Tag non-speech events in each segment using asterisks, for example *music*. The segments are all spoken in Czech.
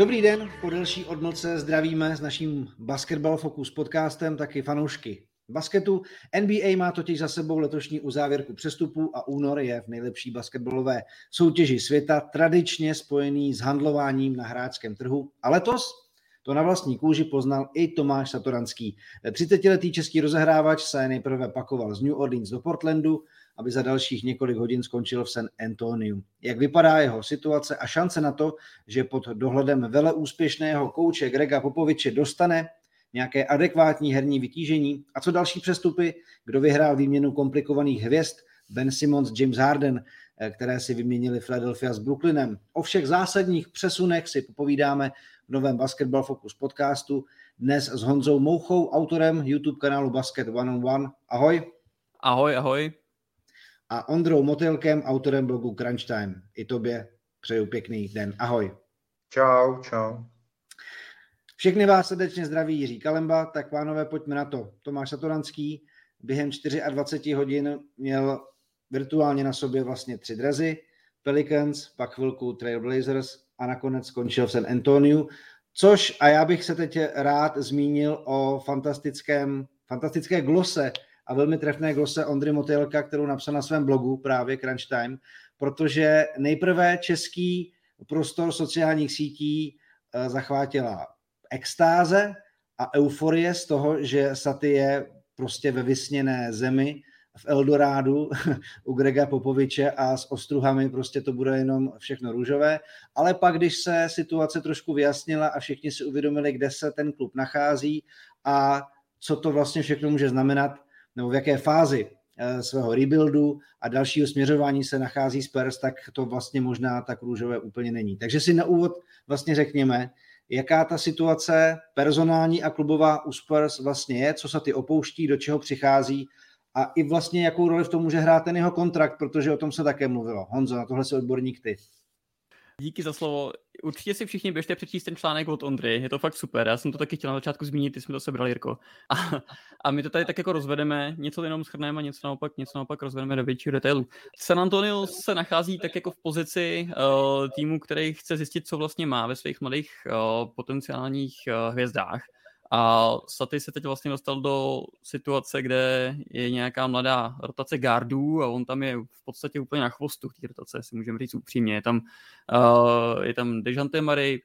Dobrý den, po delší odmlce zdravíme s naším Basketball Focus podcastem taky fanoušky basketu. NBA má totiž za sebou letošní uzávěrku přestupů a únor je v nejlepší basketbalové soutěži světa tradičně spojený s handlováním na hráčském trhu. A letos to na vlastní kůži poznal i Tomáš Satoranský. 30-letý český rozehrávač se nejprve pakoval z New Orleans do Portlandu, aby za dalších několik hodin skončil v San Antoniu. Jak vypadá jeho situace a šance na to, že pod dohledem vele úspěšného kouče Grega Popoviče dostane nějaké adekvátní herní vytížení a co další přestupy, kdo vyhrál výměnu komplikovaných hvězd, Ben Simmons, James Harden, eh, které si vyměnili Philadelphia s Brooklynem. O všech zásadních přesunech si popovídáme v novém Basketball Focus podcastu. Dnes s Honzou Mouchou, autorem YouTube kanálu Basket One on One. Ahoj. Ahoj, ahoj a Ondrou Motylkem, autorem blogu Crunch Time. I tobě přeju pěkný den. Ahoj. Čau, čau. Všechny vás srdečně zdraví Jiří Kalemba, tak pánové, pojďme na to. Tomáš Satoranský během 24 hodin měl virtuálně na sobě vlastně tři drezy, Pelicans, pak chvilku Trailblazers a nakonec skončil v San Antoniu, což, a já bych se teď rád zmínil o fantastickém, fantastické glose a velmi trefné glose Ondry Motylka, kterou napsal na svém blogu právě Crunch Time, protože nejprve český prostor sociálních sítí eh, zachvátila extáze a euforie z toho, že Saty je prostě ve vysněné zemi v Eldorádu *laughs* u Grega Popoviče a s ostruhami prostě to bude jenom všechno růžové. Ale pak, když se situace trošku vyjasnila a všichni si uvědomili, kde se ten klub nachází a co to vlastně všechno může znamenat, nebo v jaké fázi eh, svého rebuildu a dalšího směřování se nachází Spurs, tak to vlastně možná tak růžové úplně není. Takže si na úvod vlastně řekněme, jaká ta situace personální a klubová u Spurs vlastně je, co se ty opouští, do čeho přichází a i vlastně jakou roli v tom může hrát ten jeho kontrakt, protože o tom se také mluvilo. Honzo, na tohle se odborník ty. Díky za slovo. Určitě si všichni běžte přečíst ten článek od Ondry, je to fakt super. Já jsem to taky chtěl na začátku zmínit, ty jsme to sebrali, Jirko. A, a my to tady tak jako rozvedeme, něco jenom schrneme a něco naopak, něco naopak rozvedeme do většího detailu. San Antonio se nachází tak jako v pozici uh, týmu, který chce zjistit, co vlastně má ve svých mladých uh, potenciálních uh, hvězdách. A Saty se teď vlastně dostal do situace, kde je nějaká mladá rotace gardů a on tam je v podstatě úplně na chvostu té rotace, si můžeme říct upřímně. Je tam, uh, je tam Dejante Murray,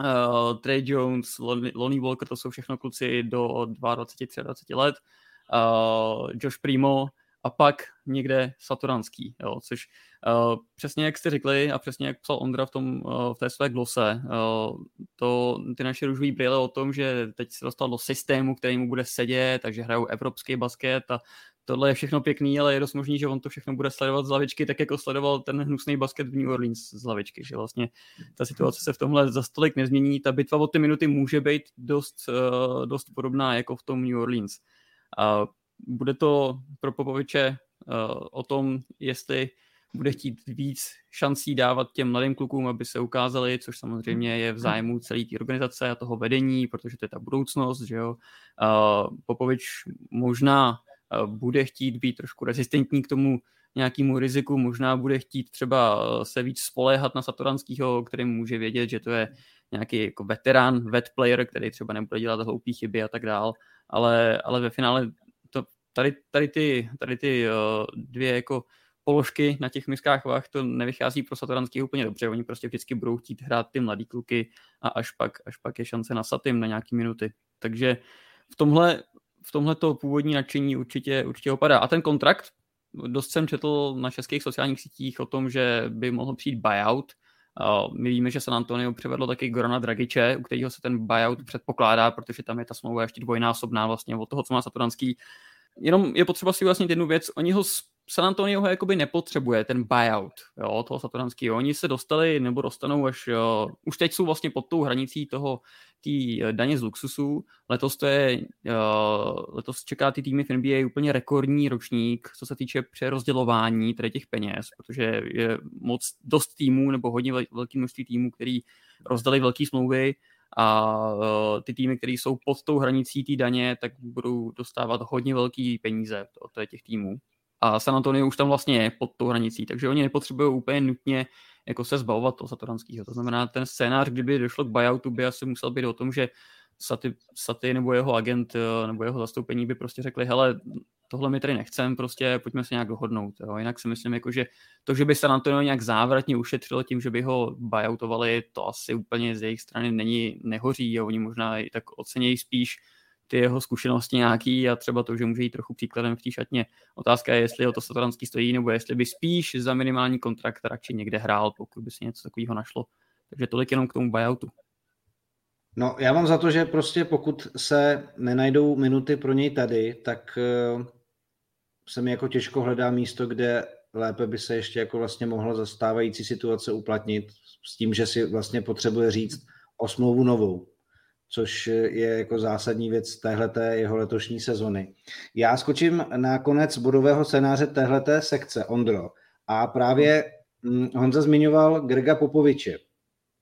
uh, Trey Jones, Lonnie Walker, to jsou všechno kluci do 22-23 let, uh, Josh Primo, a pak někde Saturanský, jo, což uh, přesně jak jste řekli a přesně jak psal Ondra v, tom, uh, v té své glose, uh, to ty naše růžové brýle o tom, že teď se dostal do systému, který mu bude sedět, takže hrajou evropský basket a tohle je všechno pěkný, ale je dost možný, že on to všechno bude sledovat z lavičky, tak jako sledoval ten hnusný basket v New Orleans z lavičky, že vlastně ta situace se v tomhle za stolik nezmění, ta bitva o ty minuty může být dost, uh, dost podobná jako v tom New Orleans. Uh, bude to pro Popoviče uh, o tom, jestli bude chtít víc šancí dávat těm mladým klukům, aby se ukázali, což samozřejmě je v zájmu celé té organizace a toho vedení, protože to je ta budoucnost, že jo. Uh, Popovič možná uh, bude chtít být trošku rezistentní k tomu nějakému riziku, možná bude chtít třeba se víc spoléhat na Satoranského, který může vědět, že to je nějaký jako veterán, vet player, který třeba nebude dělat hloupé chyby a tak dál, ale, ale ve finále tady, tady ty, tady ty uh, dvě jako položky na těch miskách vah, to nevychází pro Satoranský úplně dobře. Oni prostě vždycky budou chtít hrát ty mladý kluky a až pak, až pak je šance na Satym na nějaký minuty. Takže v tomhle, v tomhle to původní nadšení určitě, určitě opadá. A ten kontrakt, dost jsem četl na českých sociálních sítích o tom, že by mohl přijít buyout. My víme, že San Antonio přivedlo taky Gorana Dragiče, u kterého se ten buyout předpokládá, protože tam je ta smlouva ještě dvojnásobná vlastně od toho, co má Satoranský jenom je potřeba si ujasnit jednu věc, oni ho San Antonio ho jakoby nepotřebuje, ten buyout jo, toho Satoranského. Oni se dostali nebo dostanou až, jo, už teď jsou vlastně pod tou hranicí toho tý eh, daně z luxusu. Letos to je, jo, letos čeká ty týmy v NBA úplně rekordní ročník, co se týče přerozdělování tady těch peněz, protože je moc dost týmů nebo hodně velký množství týmů, který rozdali velké smlouvy a uh, ty týmy, které jsou pod tou hranicí té daně, tak budou dostávat hodně velký peníze od těch týmů. A San Antonio už tam vlastně je pod tou hranicí, takže oni nepotřebují úplně nutně jako se zbavovat toho Satoranského. To znamená, ten scénář, kdyby došlo k buyoutu, by asi musel být o tom, že Saty, Saty nebo jeho agent eh, nebo jeho zastoupení by prostě řekli, hele, tohle my tady nechcem, prostě pojďme se nějak dohodnout. Jo. Jinak si myslím, jako, že to, že by San Antonio nějak závratně ušetřilo tím, že by ho buyoutovali, to asi úplně z jejich strany není nehoří. Jo. Oni možná i tak ocenějí spíš ty jeho zkušenosti nějaký a třeba to, že může jít trochu příkladem v té šatně. Otázka je, jestli o to Satoranský stojí, nebo jestli by spíš za minimální kontrakt radši někde hrál, pokud by si něco takového našlo. Takže tolik jenom k tomu buyoutu. No, já mám za to, že prostě pokud se nenajdou minuty pro něj tady, tak uh, se mi jako těžko hledá místo, kde lépe by se ještě jako vlastně mohla zastávající situace uplatnit s tím, že si vlastně potřebuje říct o smlouvu novou, což je jako zásadní věc téhleté jeho letošní sezony. Já skočím na konec bodového scénáře téhleté sekce, Ondro, a právě hm, Honza zmiňoval Grega Popoviče,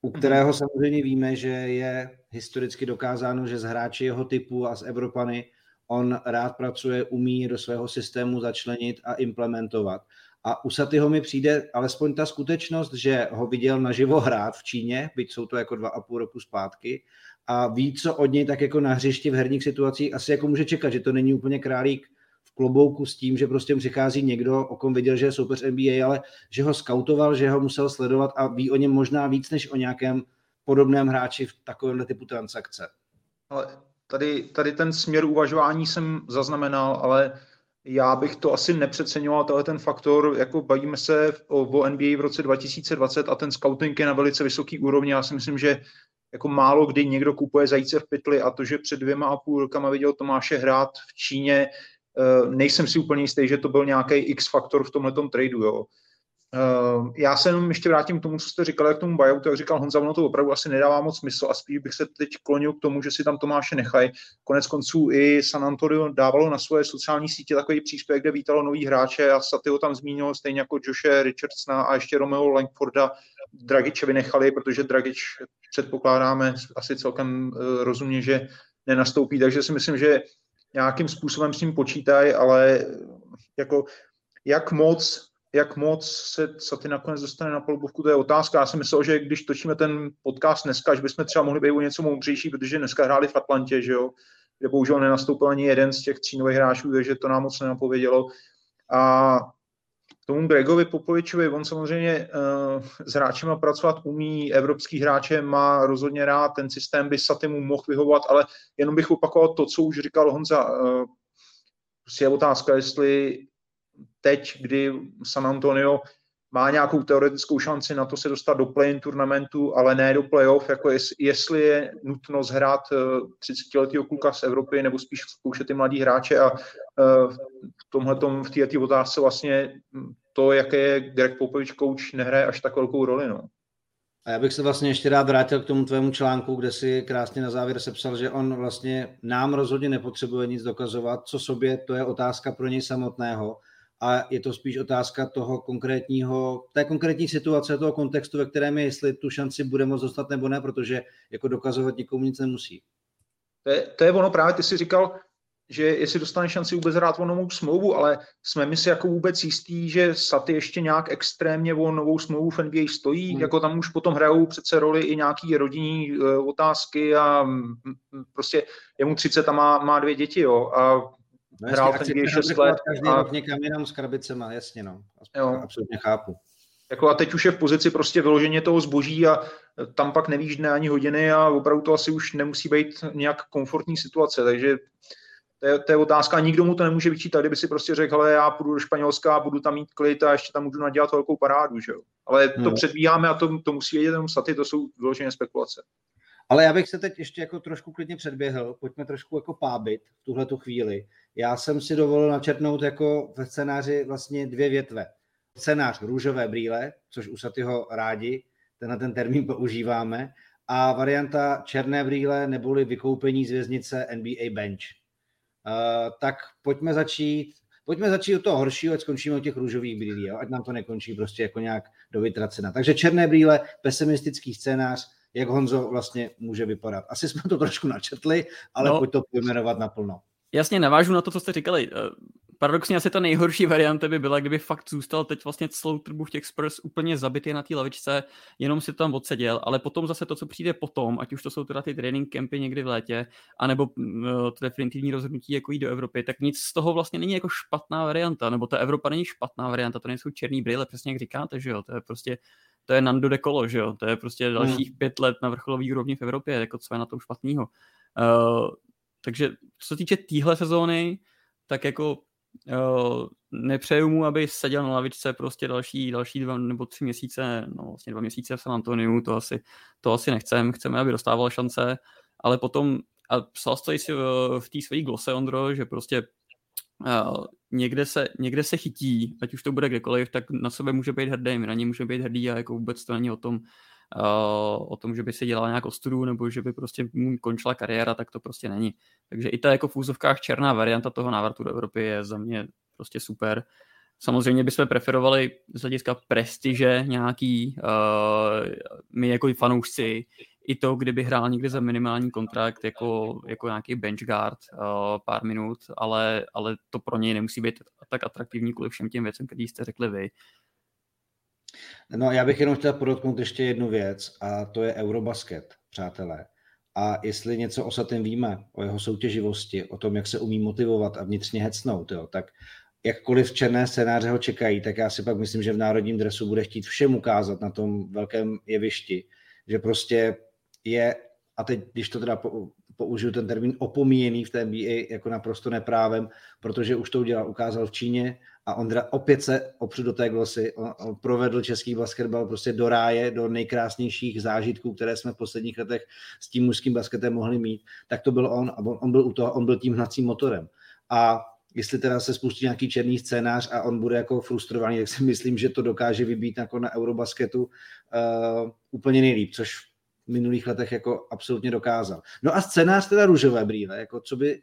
u mhm. kterého samozřejmě víme, že je historicky dokázáno, že z hráči jeho typu a z Evropany on rád pracuje, umí do svého systému začlenit a implementovat. A u Satyho mi přijde alespoň ta skutečnost, že ho viděl naživo hrát v Číně, byť jsou to jako dva a půl roku zpátky, a ví, co od něj tak jako na hřišti v herních situacích asi jako může čekat, že to není úplně králík v klobouku s tím, že prostě přichází někdo, o kom viděl, že je soupeř NBA, ale že ho skautoval, že ho musel sledovat a ví o něm možná víc než o nějakém podobném hráči v takovémhle typu transakce. Ale tady, tady ten směr uvažování jsem zaznamenal, ale já bych to asi nepřeceňoval, tohle ten faktor, jako bavíme se o, o NBA v roce 2020 a ten scouting je na velice vysoký úrovni. Já si myslím, že jako málo kdy někdo kupuje zajíce v pytli a to, že před dvěma a půl rokama viděl Tomáše hrát v Číně, eh, nejsem si úplně jistý, že to byl nějaký X faktor v tomhle tradu. Jo. Uh, já se jenom ještě vrátím k tomu, co jste říkali, k tomu buyoutu, jak říkal Honza, ono to opravdu asi nedává moc smysl a spíš bych se teď klonil k tomu, že si tam Tomáše nechají. Konec konců i San Antonio dávalo na svoje sociální sítě takový příspěvek, kde vítalo nový hráče a Saty ho tam zmínil, stejně jako Joshe Richardsona a ještě Romeo Langforda Dragiče vynechali, protože Dragič předpokládáme asi celkem uh, rozumně, že nenastoupí, takže si myslím, že nějakým způsobem s ním počítají, ale jako jak moc jak moc se Saty nakonec dostane na polubovku, to je otázka. Já jsem myslel, že když točíme ten podcast dneska, že bychom třeba mohli být o něco moudřejší, protože dneska hráli v Atlantě, že jo, kde bohužel nenastoupil ani jeden z těch tří nových hráčů, takže to nám moc nenapovědělo. A tomu Gregovi Popovičovi, on samozřejmě uh, s hráčema pracovat umí, evropský hráče má rozhodně rád, ten systém by Saty mu mohl vyhovovat, ale jenom bych opakoval to, co už říkal Honza. Uh, je otázka, jestli teď, kdy San Antonio má nějakou teoretickou šanci na to se dostat do play-in turnamentu, ale ne do playoff, jako jestli je nutno zhrát 30-letého eh, kluka z Evropy, nebo spíš zkoušet ty mladí hráče a eh, v tomhle v této otázce vlastně to, jaké je Greg Popovič coach, nehraje až tak velkou roli. No. A já bych se vlastně ještě rád vrátil k tomu tvému článku, kde si krásně na závěr sepsal, že on vlastně nám rozhodně nepotřebuje nic dokazovat, co sobě, to je otázka pro něj samotného a je to spíš otázka toho konkrétního, té konkrétní situace, toho kontextu, ve kterém je, jestli tu šanci bude moct dostat nebo ne, protože jako dokazovat nikomu nic nemusí. To je, to je ono právě, ty jsi říkal, že jestli dostane šanci vůbec hrát o novou smlouvu, ale jsme my si jako vůbec jistí, že Saty ještě nějak extrémně o novou smlouvu v NBA stojí, hmm. jako tam už potom hrajou přece roli i nějaký rodinní uh, otázky a m, prostě je mu 30 a má, má dvě děti, jo, a No, hrál ten 6 let. Každý a... rok někam jinam s krabicema, jasně no. Jo. Absolutně chápu. Jako a teď už je v pozici prostě vyloženě toho zboží a tam pak nevíš dne ani hodiny a opravdu to asi už nemusí být nějak komfortní situace, takže to je, to je otázka. Nikdo mu to nemůže vyčítat, kdyby si prostě řekl, hele, já půjdu do Španělska, budu tam mít klid a ještě tam můžu nadělat velkou parádu, že jo. Ale to hmm. předbíháme a to, to musí vědět jenom staty, to jsou vyloženě spekulace. Ale já bych se teď ještě jako trošku klidně předběhl, pojďme trošku jako pábit v tuhle chvíli. Já jsem si dovolil načetnout jako ve scénáři vlastně dvě větve. Scénář růžové brýle, což u Satyho rádi, tenhle ten termín používáme, a varianta černé brýle neboli vykoupení z věznice NBA Bench. Uh, tak pojďme začít pojďme začít od toho horšího, ať skončíme od těch růžových brýlí, jo? ať nám to nekončí prostě jako nějak do vytracena. Takže černé brýle, pesimistický scénář, jak Honzo vlastně může vypadat. Asi jsme to trošku načetli, ale no, pojď to pojmenovat naplno. Jasně, navážu na to, co jste říkali. Eh, paradoxně asi ta nejhorší varianta by byla, kdyby fakt zůstal teď vlastně celou trbu v těch Spurs úplně zabitý na té lavičce, jenom si to tam odseděl, ale potom zase to, co přijde potom, ať už to jsou teda ty training campy někdy v létě, anebo mm, to definitivní rozhodnutí jako jít do Evropy, tak nic z toho vlastně není jako špatná varianta, nebo ta Evropa není špatná varianta, to nejsou černý brýle, přesně jak říkáte, že jo, to je prostě to je Nando de Colo, že jo, to je prostě dalších hmm. pět let na vrcholový úrovni v Evropě, jako co je na tom špatného. Uh, takže co se týče téhle sezóny, tak jako uh, nepřeju mu, aby seděl na lavičce prostě další, další dva nebo tři měsíce, no vlastně dva měsíce v San Antoniu, to asi, to asi nechcem, chceme, aby dostával šance, ale potom, a psal jsi si v té své glose, Ondro, že prostě uh, někde, se, někde se chytí, ať už to bude kdekoliv, tak na sebe může být hrdý, my na něj může být hrdý a jako vůbec to není o tom, o tom, že by si dělal nějak ostudu nebo že by prostě mu končila kariéra, tak to prostě není. Takže i ta jako v úzovkách černá varianta toho návratu do Evropy je za mě prostě super. Samozřejmě bychom preferovali z hlediska prestiže nějaký, uh, my jako fanoušci, i to, kdyby hrál někde za minimální kontrakt jako, jako nějaký bench guard uh, pár minut, ale, ale to pro něj nemusí být tak atraktivní kvůli všem těm věcem, který jste řekli vy. No já bych jenom chtěl podotknout ještě jednu věc a to je Eurobasket, přátelé. A jestli něco o Satem víme, o jeho soutěživosti, o tom, jak se umí motivovat a vnitřně hecnout, jo, tak jakkoliv černé scénáře ho čekají, tak já si pak myslím, že v národním dresu bude chtít všem ukázat na tom velkém jevišti, že prostě je, a teď, když to teda použiju ten termín opomíjený v té NBA jako naprosto neprávem, protože už to udělal, ukázal v Číně a Ondra opět se opřu do té glosy, provedl český basketbal prostě do ráje, do nejkrásnějších zážitků, které jsme v posledních letech s tím mužským basketem mohli mít, tak to byl on a on, on byl u toho, on byl tím hnacím motorem. A jestli teda se spustí nějaký černý scénář a on bude jako frustrovaný, tak si myslím, že to dokáže vybít jako na Eurobasketu uh, úplně nejlíp, což v minulých letech jako absolutně dokázal. No a scénář teda růžové brýle, jako co by,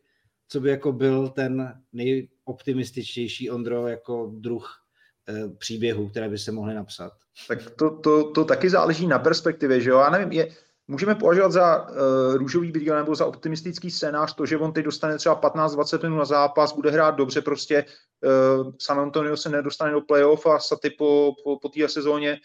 co by jako byl ten nejoptimističtější Ondro jako druh uh, příběhů, které by se mohly napsat? Tak to, to, to taky záleží na perspektivě, že jo? Já nevím, je, Můžeme považovat za uh, růžový brýle nebo za optimistický scénář to, že on teď dostane třeba 15-20 minut na zápas, bude hrát dobře, prostě uh, San Antonio se nedostane do playoff a Saty po, po, po té sezóně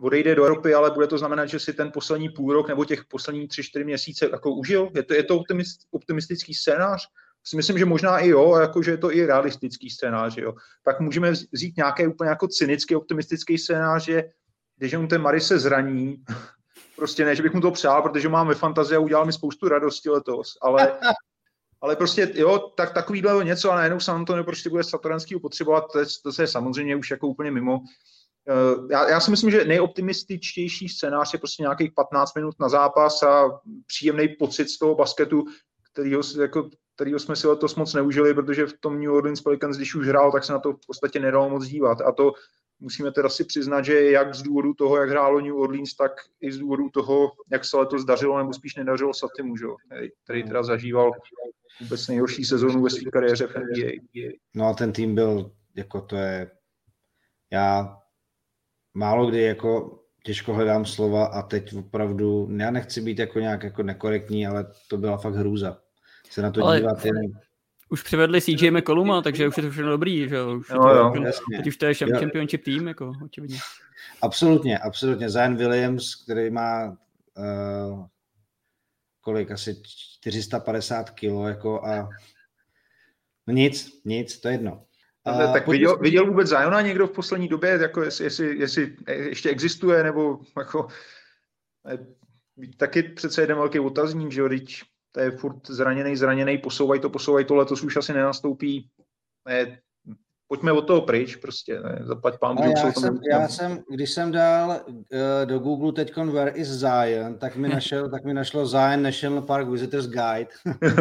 odejde do Evropy, ale bude to znamenat, že si ten poslední půl rok nebo těch poslední 3-4 měsíce jako užil. Je to, je to optimist, optimistický scénář? Si myslím, že možná i jo, jako, že je to i realistický scénář. Jo. Pak můžeme vzít nějaký úplně jako cynický optimistický scénář, že když on ten Mary se zraní, *laughs* Prostě ne, že bych mu to přál, protože mám ve fantazii a udělal mi spoustu radosti letos, ale, *laughs* ale prostě jo, tak takovýhle něco a najednou San Antonio prostě bude Satoranský potřebovat, to, je, to je samozřejmě už jako úplně mimo. Eh, já, já si myslím, že nejoptimističtější scénář je prostě nějakých 15 minut na zápas a příjemný pocit z toho basketu, kterýho, jako, kterýho jsme si letos moc neužili, protože v tom New Orleans Pelicans, když už hrál, tak se na to v podstatě nedalo moc dívat. A to musíme teda si přiznat, že jak z důvodu toho, jak hrálo New Orleans, tak i z důvodu toho, jak se letos dařilo, nebo spíš nedařilo Satimu, že? který teda zažíval vůbec nejhorší sezónu ve své kariéře v NBA. No a ten tým byl, jako to je, já málo kdy jako těžko hledám slova a teď opravdu, já nechci být jako nějak jako nekorektní, ale to byla fakt hrůza. Se na to ale... dívat jen už přivedli CJ McColluma, takže už je to všechno dobrý, že jo? Už jo, jo, teď už to je championship tým, jako očividně. Absolutně, absolutně. Zion Williams, který má uh, kolik, asi 450 kilo, jako a no nic, nic, to je jedno. Uh, tak viděl, viděl vůbec Ziona někdo v poslední době, jako jestli, jestli, jestli ještě existuje, nebo jako taky přece jeden velký otazník, že jo, to je furt zraněný, zraněný, posouvají to, posouvají to, letos už asi nenastoupí. Ne, pojďme od toho pryč, prostě, ne, zaplať pán já, jsem, tam... já jsem, když jsem dal uh, do Google teď Where is Zion, tak mi, *laughs* našel, tak mi našlo Zion National Park Visitors Guide.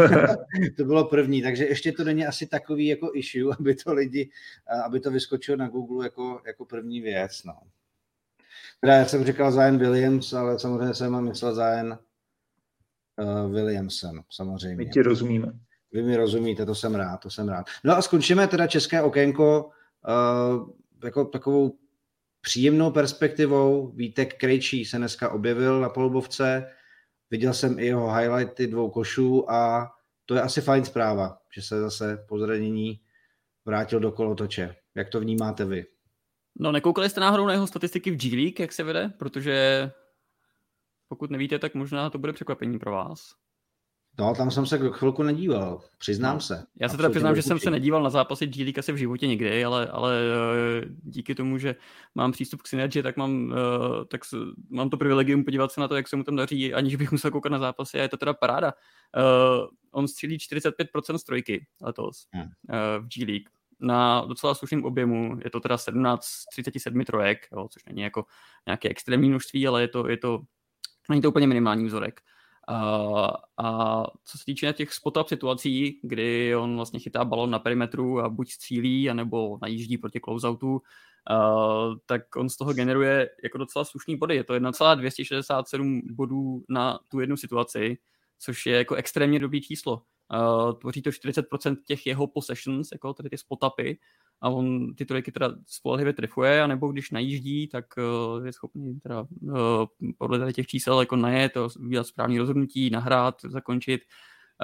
*laughs* to bylo první, takže ještě to není asi takový jako issue, *laughs* aby to lidi, uh, aby to vyskočilo na Google jako, jako první věc, no. Teda já jsem říkal Zion Williams, ale samozřejmě jsem myslel Zion uh, Williamson, samozřejmě. My ti rozumíme. Vy mi rozumíte, to jsem rád, to jsem rád. No a skončíme teda české okénko uh, jako takovou příjemnou perspektivou. Vítek Krejčí se dneska objevil na polubovce, viděl jsem i jeho highlighty dvou košů a to je asi fajn zpráva, že se zase po zranění vrátil do kolotoče. Jak to vnímáte vy? No nekoukali jste náhodou na jeho statistiky v G League, jak se vede? Protože pokud nevíte, tak možná to bude překvapení pro vás. No, tam jsem se chvilku nedíval, přiznám no. se. Já se teda přiznám, že jsem se nedíval na zápasy G asi v životě nikdy, ale, ale eh, díky tomu, že mám přístup k Synergy, tak mám, eh, tak mám to privilegium podívat se na to, jak se mu tam daří, aniž bych musel koukat na zápasy a je to teda paráda. Uh, on střílí 45% strojky letos hmm. v G na docela slušném objemu, je to teda 17 37 trojek, jo, což není jako nějaké extrémní množství, ale je to, je to, není to úplně minimální vzorek. A, a co se týče těch spot-up situací, kdy on vlastně chytá balon na perimetru a buď střílí, anebo najíždí proti closeoutu, uh, tak on z toho generuje jako docela slušný body. Je to 1,267 bodů na tu jednu situaci, což je jako extrémně dobrý číslo. Uh, tvoří to 40% těch jeho possessions, jako tady ty spotapy, a on ty trojky teda spolehlivě trefuje, anebo když najíždí, tak uh, je schopný teda uh, podle těch čísel jako najet, udělat správný rozhodnutí, nahrát, zakončit.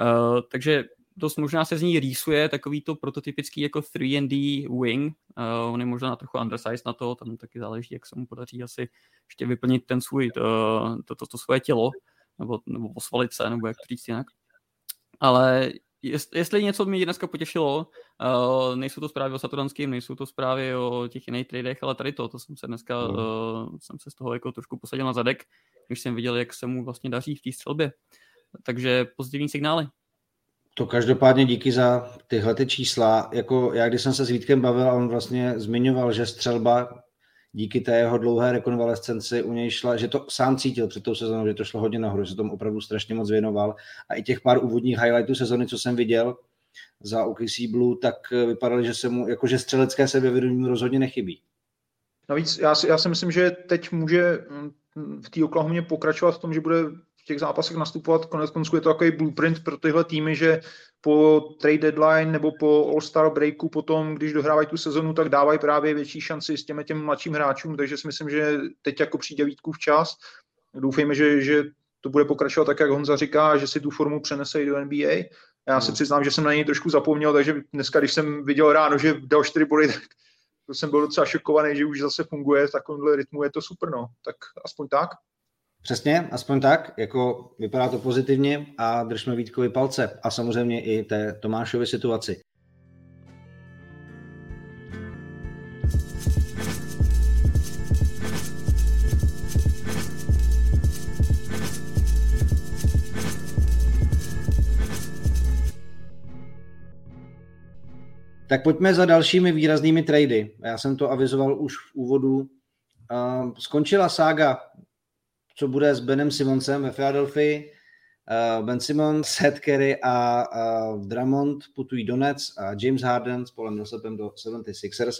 Uh, takže dost možná se z ní rýsuje takový to prototypický jako 3D wing. Uh, on je možná trochu undersized na to, tam taky záleží, jak se mu podaří asi ještě vyplnit ten svůj, to, to, to, to svoje tělo, nebo, nebo posvalit se, nebo jak to říct jinak. Ale jestli něco mě dneska potěšilo, uh, nejsou to zprávy o Saturnském, nejsou to zprávy o těch jiných tradech, ale tady to, to jsem se dneska, uh, jsem se z toho jako trošku posadil na zadek, když jsem viděl, jak se mu vlastně daří v té střelbě. Takže pozitivní signály. To každopádně díky za tyhle ty čísla. Jako já, když jsem se s Vítkem bavil, on vlastně zmiňoval, že střelba díky té jeho dlouhé rekonvalescenci u něj šla, že to sám cítil před tou sezónou, že to šlo hodně nahoru, že se tomu opravdu strašně moc věnoval. A i těch pár úvodních highlightů sezóny, co jsem viděl za OKC Blue, tak vypadaly, že se mu, jakože střelecké sebevědomí rozhodně nechybí. Navíc já si, já si myslím, že teď může mm, v té Oklahomě pokračovat v tom, že bude v těch zápasech nastupovat. Konec konců je to takový blueprint pro tyhle týmy, že po trade deadline nebo po All-Star breaku potom, když dohrávají tu sezonu, tak dávají právě větší šanci s těmi těm mladším hráčům, takže si myslím, že teď jako přijde Vítku včas. Doufejme, že, že to bude pokračovat tak, jak Honza říká, že si tu formu přenese i do NBA. Já se hmm. přiznám, že jsem na něj trošku zapomněl, takže dneska, když jsem viděl ráno, že dal 4 body, tak to jsem byl docela šokovaný, že už zase funguje v takovémhle rytmu, je to super, no. Tak aspoň tak. Přesně, aspoň tak, jako vypadá to pozitivně a držme Vítkovi palce a samozřejmě i té Tomášově situaci. Tak pojďme za dalšími výraznými trady. Já jsem to avizoval už v úvodu. Skončila sága co bude s Benem Simonsem ve Philadelphii. Uh, ben Simons, *laughs* Seth Carey a uh, Drummond putují do Nets a James Harden s Polem Millsapem do 76ers.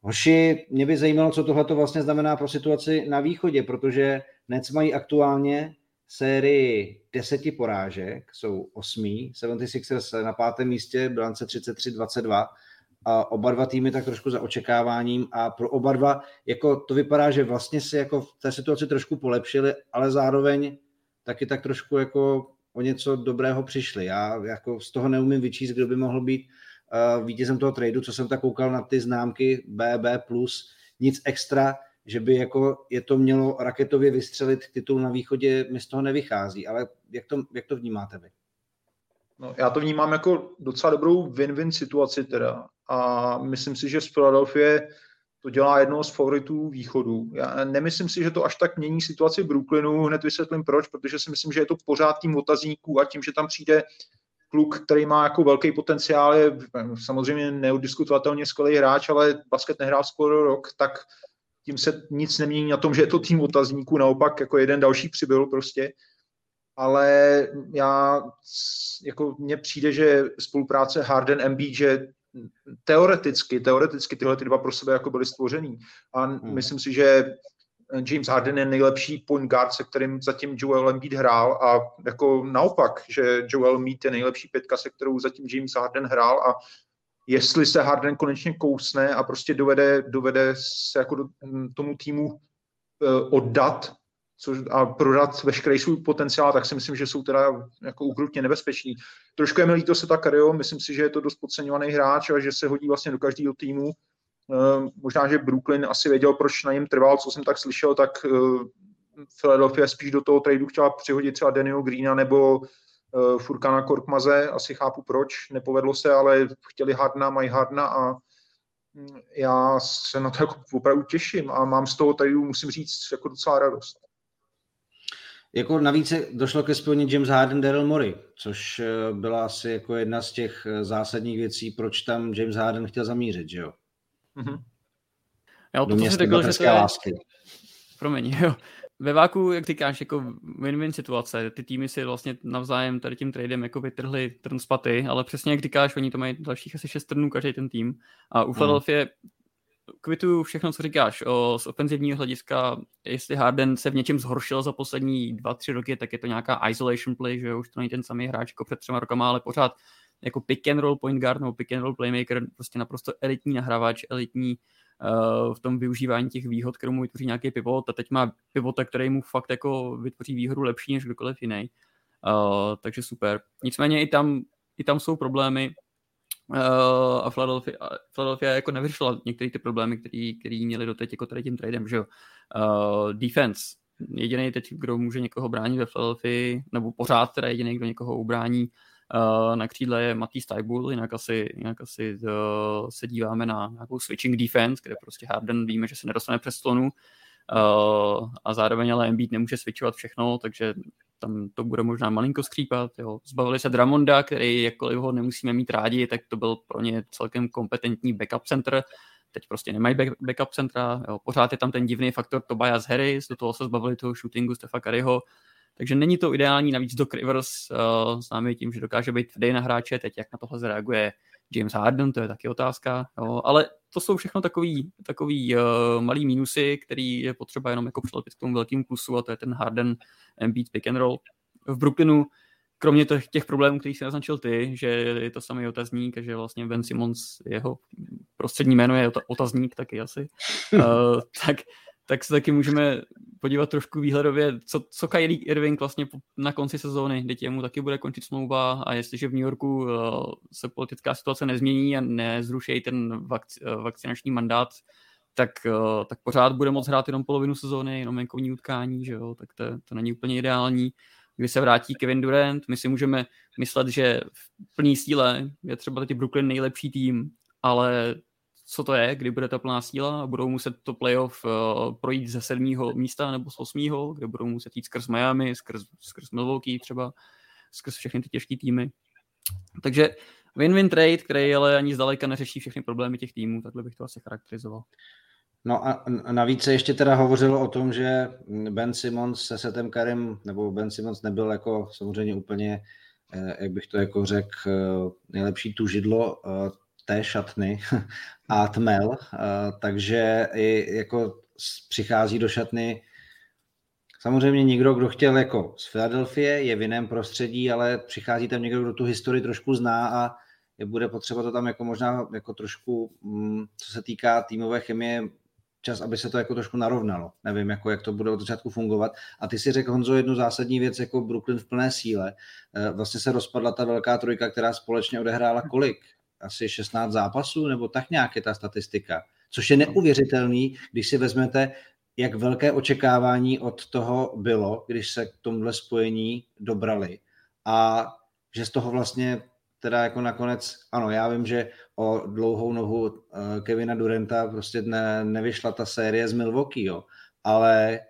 Hoši, mě by zajímalo, co tohle to vlastně znamená pro situaci na východě, protože Nets mají aktuálně sérii deseti porážek, jsou osmý, 76ers na pátém místě, bilance 33-22 a oba dva týmy tak trošku za očekáváním a pro oba dva jako to vypadá, že vlastně si jako v té situaci trošku polepšili, ale zároveň taky tak trošku jako o něco dobrého přišli. Já jako z toho neumím vyčíst, kdo by mohl být uh, vítězem toho tradu, co jsem tak koukal na ty známky BB+, nic extra, že by jako je to mělo raketově vystřelit titul na východě, mi z toho nevychází, ale jak to, jak to vnímáte vy? No, já to vnímám jako docela dobrou win-win situaci teda a myslím si, že z Philadelphia to dělá jednoho z favoritů východu. Já nemyslím si, že to až tak mění situaci v Brooklynu, hned vysvětlím proč, protože si myslím, že je to pořád tím otazníků a tím, že tam přijde kluk, který má jako velký potenciál, je samozřejmě neudiskutovatelně skvělý hráč, ale basket nehrál skoro rok, tak tím se nic nemění na tom, že je to tým otazníků, naopak jako jeden další přibyl prostě. Ale já, jako mně přijde, že spolupráce Harden MB, že teoreticky, teoreticky tyhle ty dva pro sebe jako byly stvořený. A hmm. myslím si, že James Harden je nejlepší point guard, se kterým zatím Joel Embiid hrál a jako naopak, že Joel Embiid je nejlepší pětka, se kterou zatím James Harden hrál a jestli se Harden konečně kousne a prostě dovede, dovede se jako do, tomu týmu uh, oddat, což, a prodat veškerý svůj potenciál, tak si myslím, že jsou teda jako ukrutně nebezpeční. Trošku je mi líto se tak myslím si, že je to dost podceňovaný hráč a že se hodí vlastně do každého týmu. Eh, možná, že Brooklyn asi věděl, proč na něm trval, co jsem tak slyšel, tak eh, Philadelphia spíš do toho tradu chtěla přihodit třeba Daniel Greena nebo eh, Furkana Korkmaze, asi chápu proč, nepovedlo se, ale chtěli Hardna, mají Hardna a hm, já se na to jako opravdu těším a mám z toho tady, musím říct, jako docela radost. Jako navíc došlo ke spojení James Harden, Daryl Morey, což byla asi jako jedna z těch zásadních věcí, proč tam James Harden chtěl zamířit, že jo? Mm-hmm. Já to si řekl, že to je... Lásky. Promiň, jo. Ve váku, jak říkáš, jako win-win situace, ty týmy si vlastně navzájem tady tím tradem jako vytrhli trn z paty, ale přesně jak říkáš, oni to mají dalších asi šest trnů každý ten tým. A u mm. Philadelphia kvitu všechno, co říkáš o, z ofenzivního hlediska, jestli Harden se v něčem zhoršil za poslední dva, tři roky, tak je to nějaká isolation play, že už to není ten samý hráč jako před třema rokama, ale pořád jako pick and roll point guard nebo pick and roll playmaker, prostě naprosto elitní nahrávač, elitní uh, v tom využívání těch výhod, kterou mu vytvoří nějaký pivot a teď má pivota, který mu fakt jako vytvoří výhodu lepší než kdokoliv jiný. Uh, takže super. Nicméně i tam, i tam jsou problémy, a Philadelphia, Philadelphia jako nevyřešila některé ty problémy, které měli doteď jako tady tím tradem, že jo. Uh, defense. Jediný teď, kdo může někoho bránit ve Philadelphia, nebo pořád teda jediný, kdo někoho ubrání, Uh, na křídle je Matý Stajbul, jinak asi, jinak asi uh, se díváme na nějakou switching defense, kde prostě Harden víme, že se nedostane přes slonu uh, a zároveň ale Embiid nemůže switchovat všechno, takže tam to bude možná malinko skřípat. Jo. Zbavili se Dramonda, který jakkoliv ho nemusíme mít rádi, tak to byl pro ně celkem kompetentní backup center. Teď prostě nemají back, backup centra, jo. pořád je tam ten divný faktor Tobias Harris, do toho se zbavili toho shootingu Stefa Curryho, takže není to ideální, navíc Doc Rivers uh, známý tím, že dokáže být tvrdý na hráče, teď jak na tohle zareaguje James Harden, to je taky otázka, jo. ale to jsou všechno takový, takový uh, malý mínusy, který je potřeba jenom jako přilepit k tomu velkým plusu a to je ten Harden Embiid pick and roll. V Brooklynu kromě těch, těch problémů, kterých jsi naznačil ty, že je to samý otazník a že vlastně Ben Simmons, jeho prostřední jméno je otazník taky asi, uh, *laughs* tak tak se taky můžeme podívat trošku výhledově, co, co Kyrie Irving vlastně na konci sezóny, teď mu taky bude končit smlouva a jestliže v New Yorku uh, se politická situace nezmění a nezrušejí ten vakci, uh, vakcinační mandát, tak, uh, tak pořád bude moct hrát jenom polovinu sezóny, jenom venkovní utkání, že jo, tak to, to není úplně ideální. Kdy se vrátí Kevin Durant, my si můžeme myslet, že v plný síle je třeba teď Brooklyn nejlepší tým, ale co to je, kdy bude ta plná síla a budou muset to playoff uh, projít ze sedmého místa nebo z osmého, kde budou muset jít skrz Miami, skrz, skrz Milwaukee třeba, skrz všechny ty těžké týmy. Takže win-win trade, který ale ani zdaleka neřeší všechny problémy těch týmů, takhle bych to asi charakterizoval. No a navíc se ještě teda hovořilo o tom, že Ben Simmons se Setem Karim, nebo Ben Simmons nebyl jako samozřejmě úplně, eh, jak bych to jako řekl, eh, nejlepší tužidlo té šatny *laughs* a tmel, takže i jako přichází do šatny samozřejmě někdo, kdo chtěl jako z Filadelfie, je v jiném prostředí, ale přichází tam někdo, kdo tu historii trošku zná a je bude potřeba to tam jako možná jako trošku, mm, co se týká týmové chemie, čas, aby se to jako trošku narovnalo. Nevím, jako, jak to bude od začátku fungovat. A ty si řekl, Honzo, jednu zásadní věc, jako Brooklyn v plné síle. E, vlastně se rozpadla ta velká trojka, která společně odehrála kolik? Asi 16 zápasů, nebo tak nějak je ta statistika. Což je neuvěřitelný, když si vezmete, jak velké očekávání od toho bylo, když se k tomuhle spojení dobrali. A že z toho vlastně teda jako nakonec, ano, já vím, že o dlouhou nohu eh, Kevina Durenta prostě ne, nevyšla ta série z Milwaukee, jo, ale,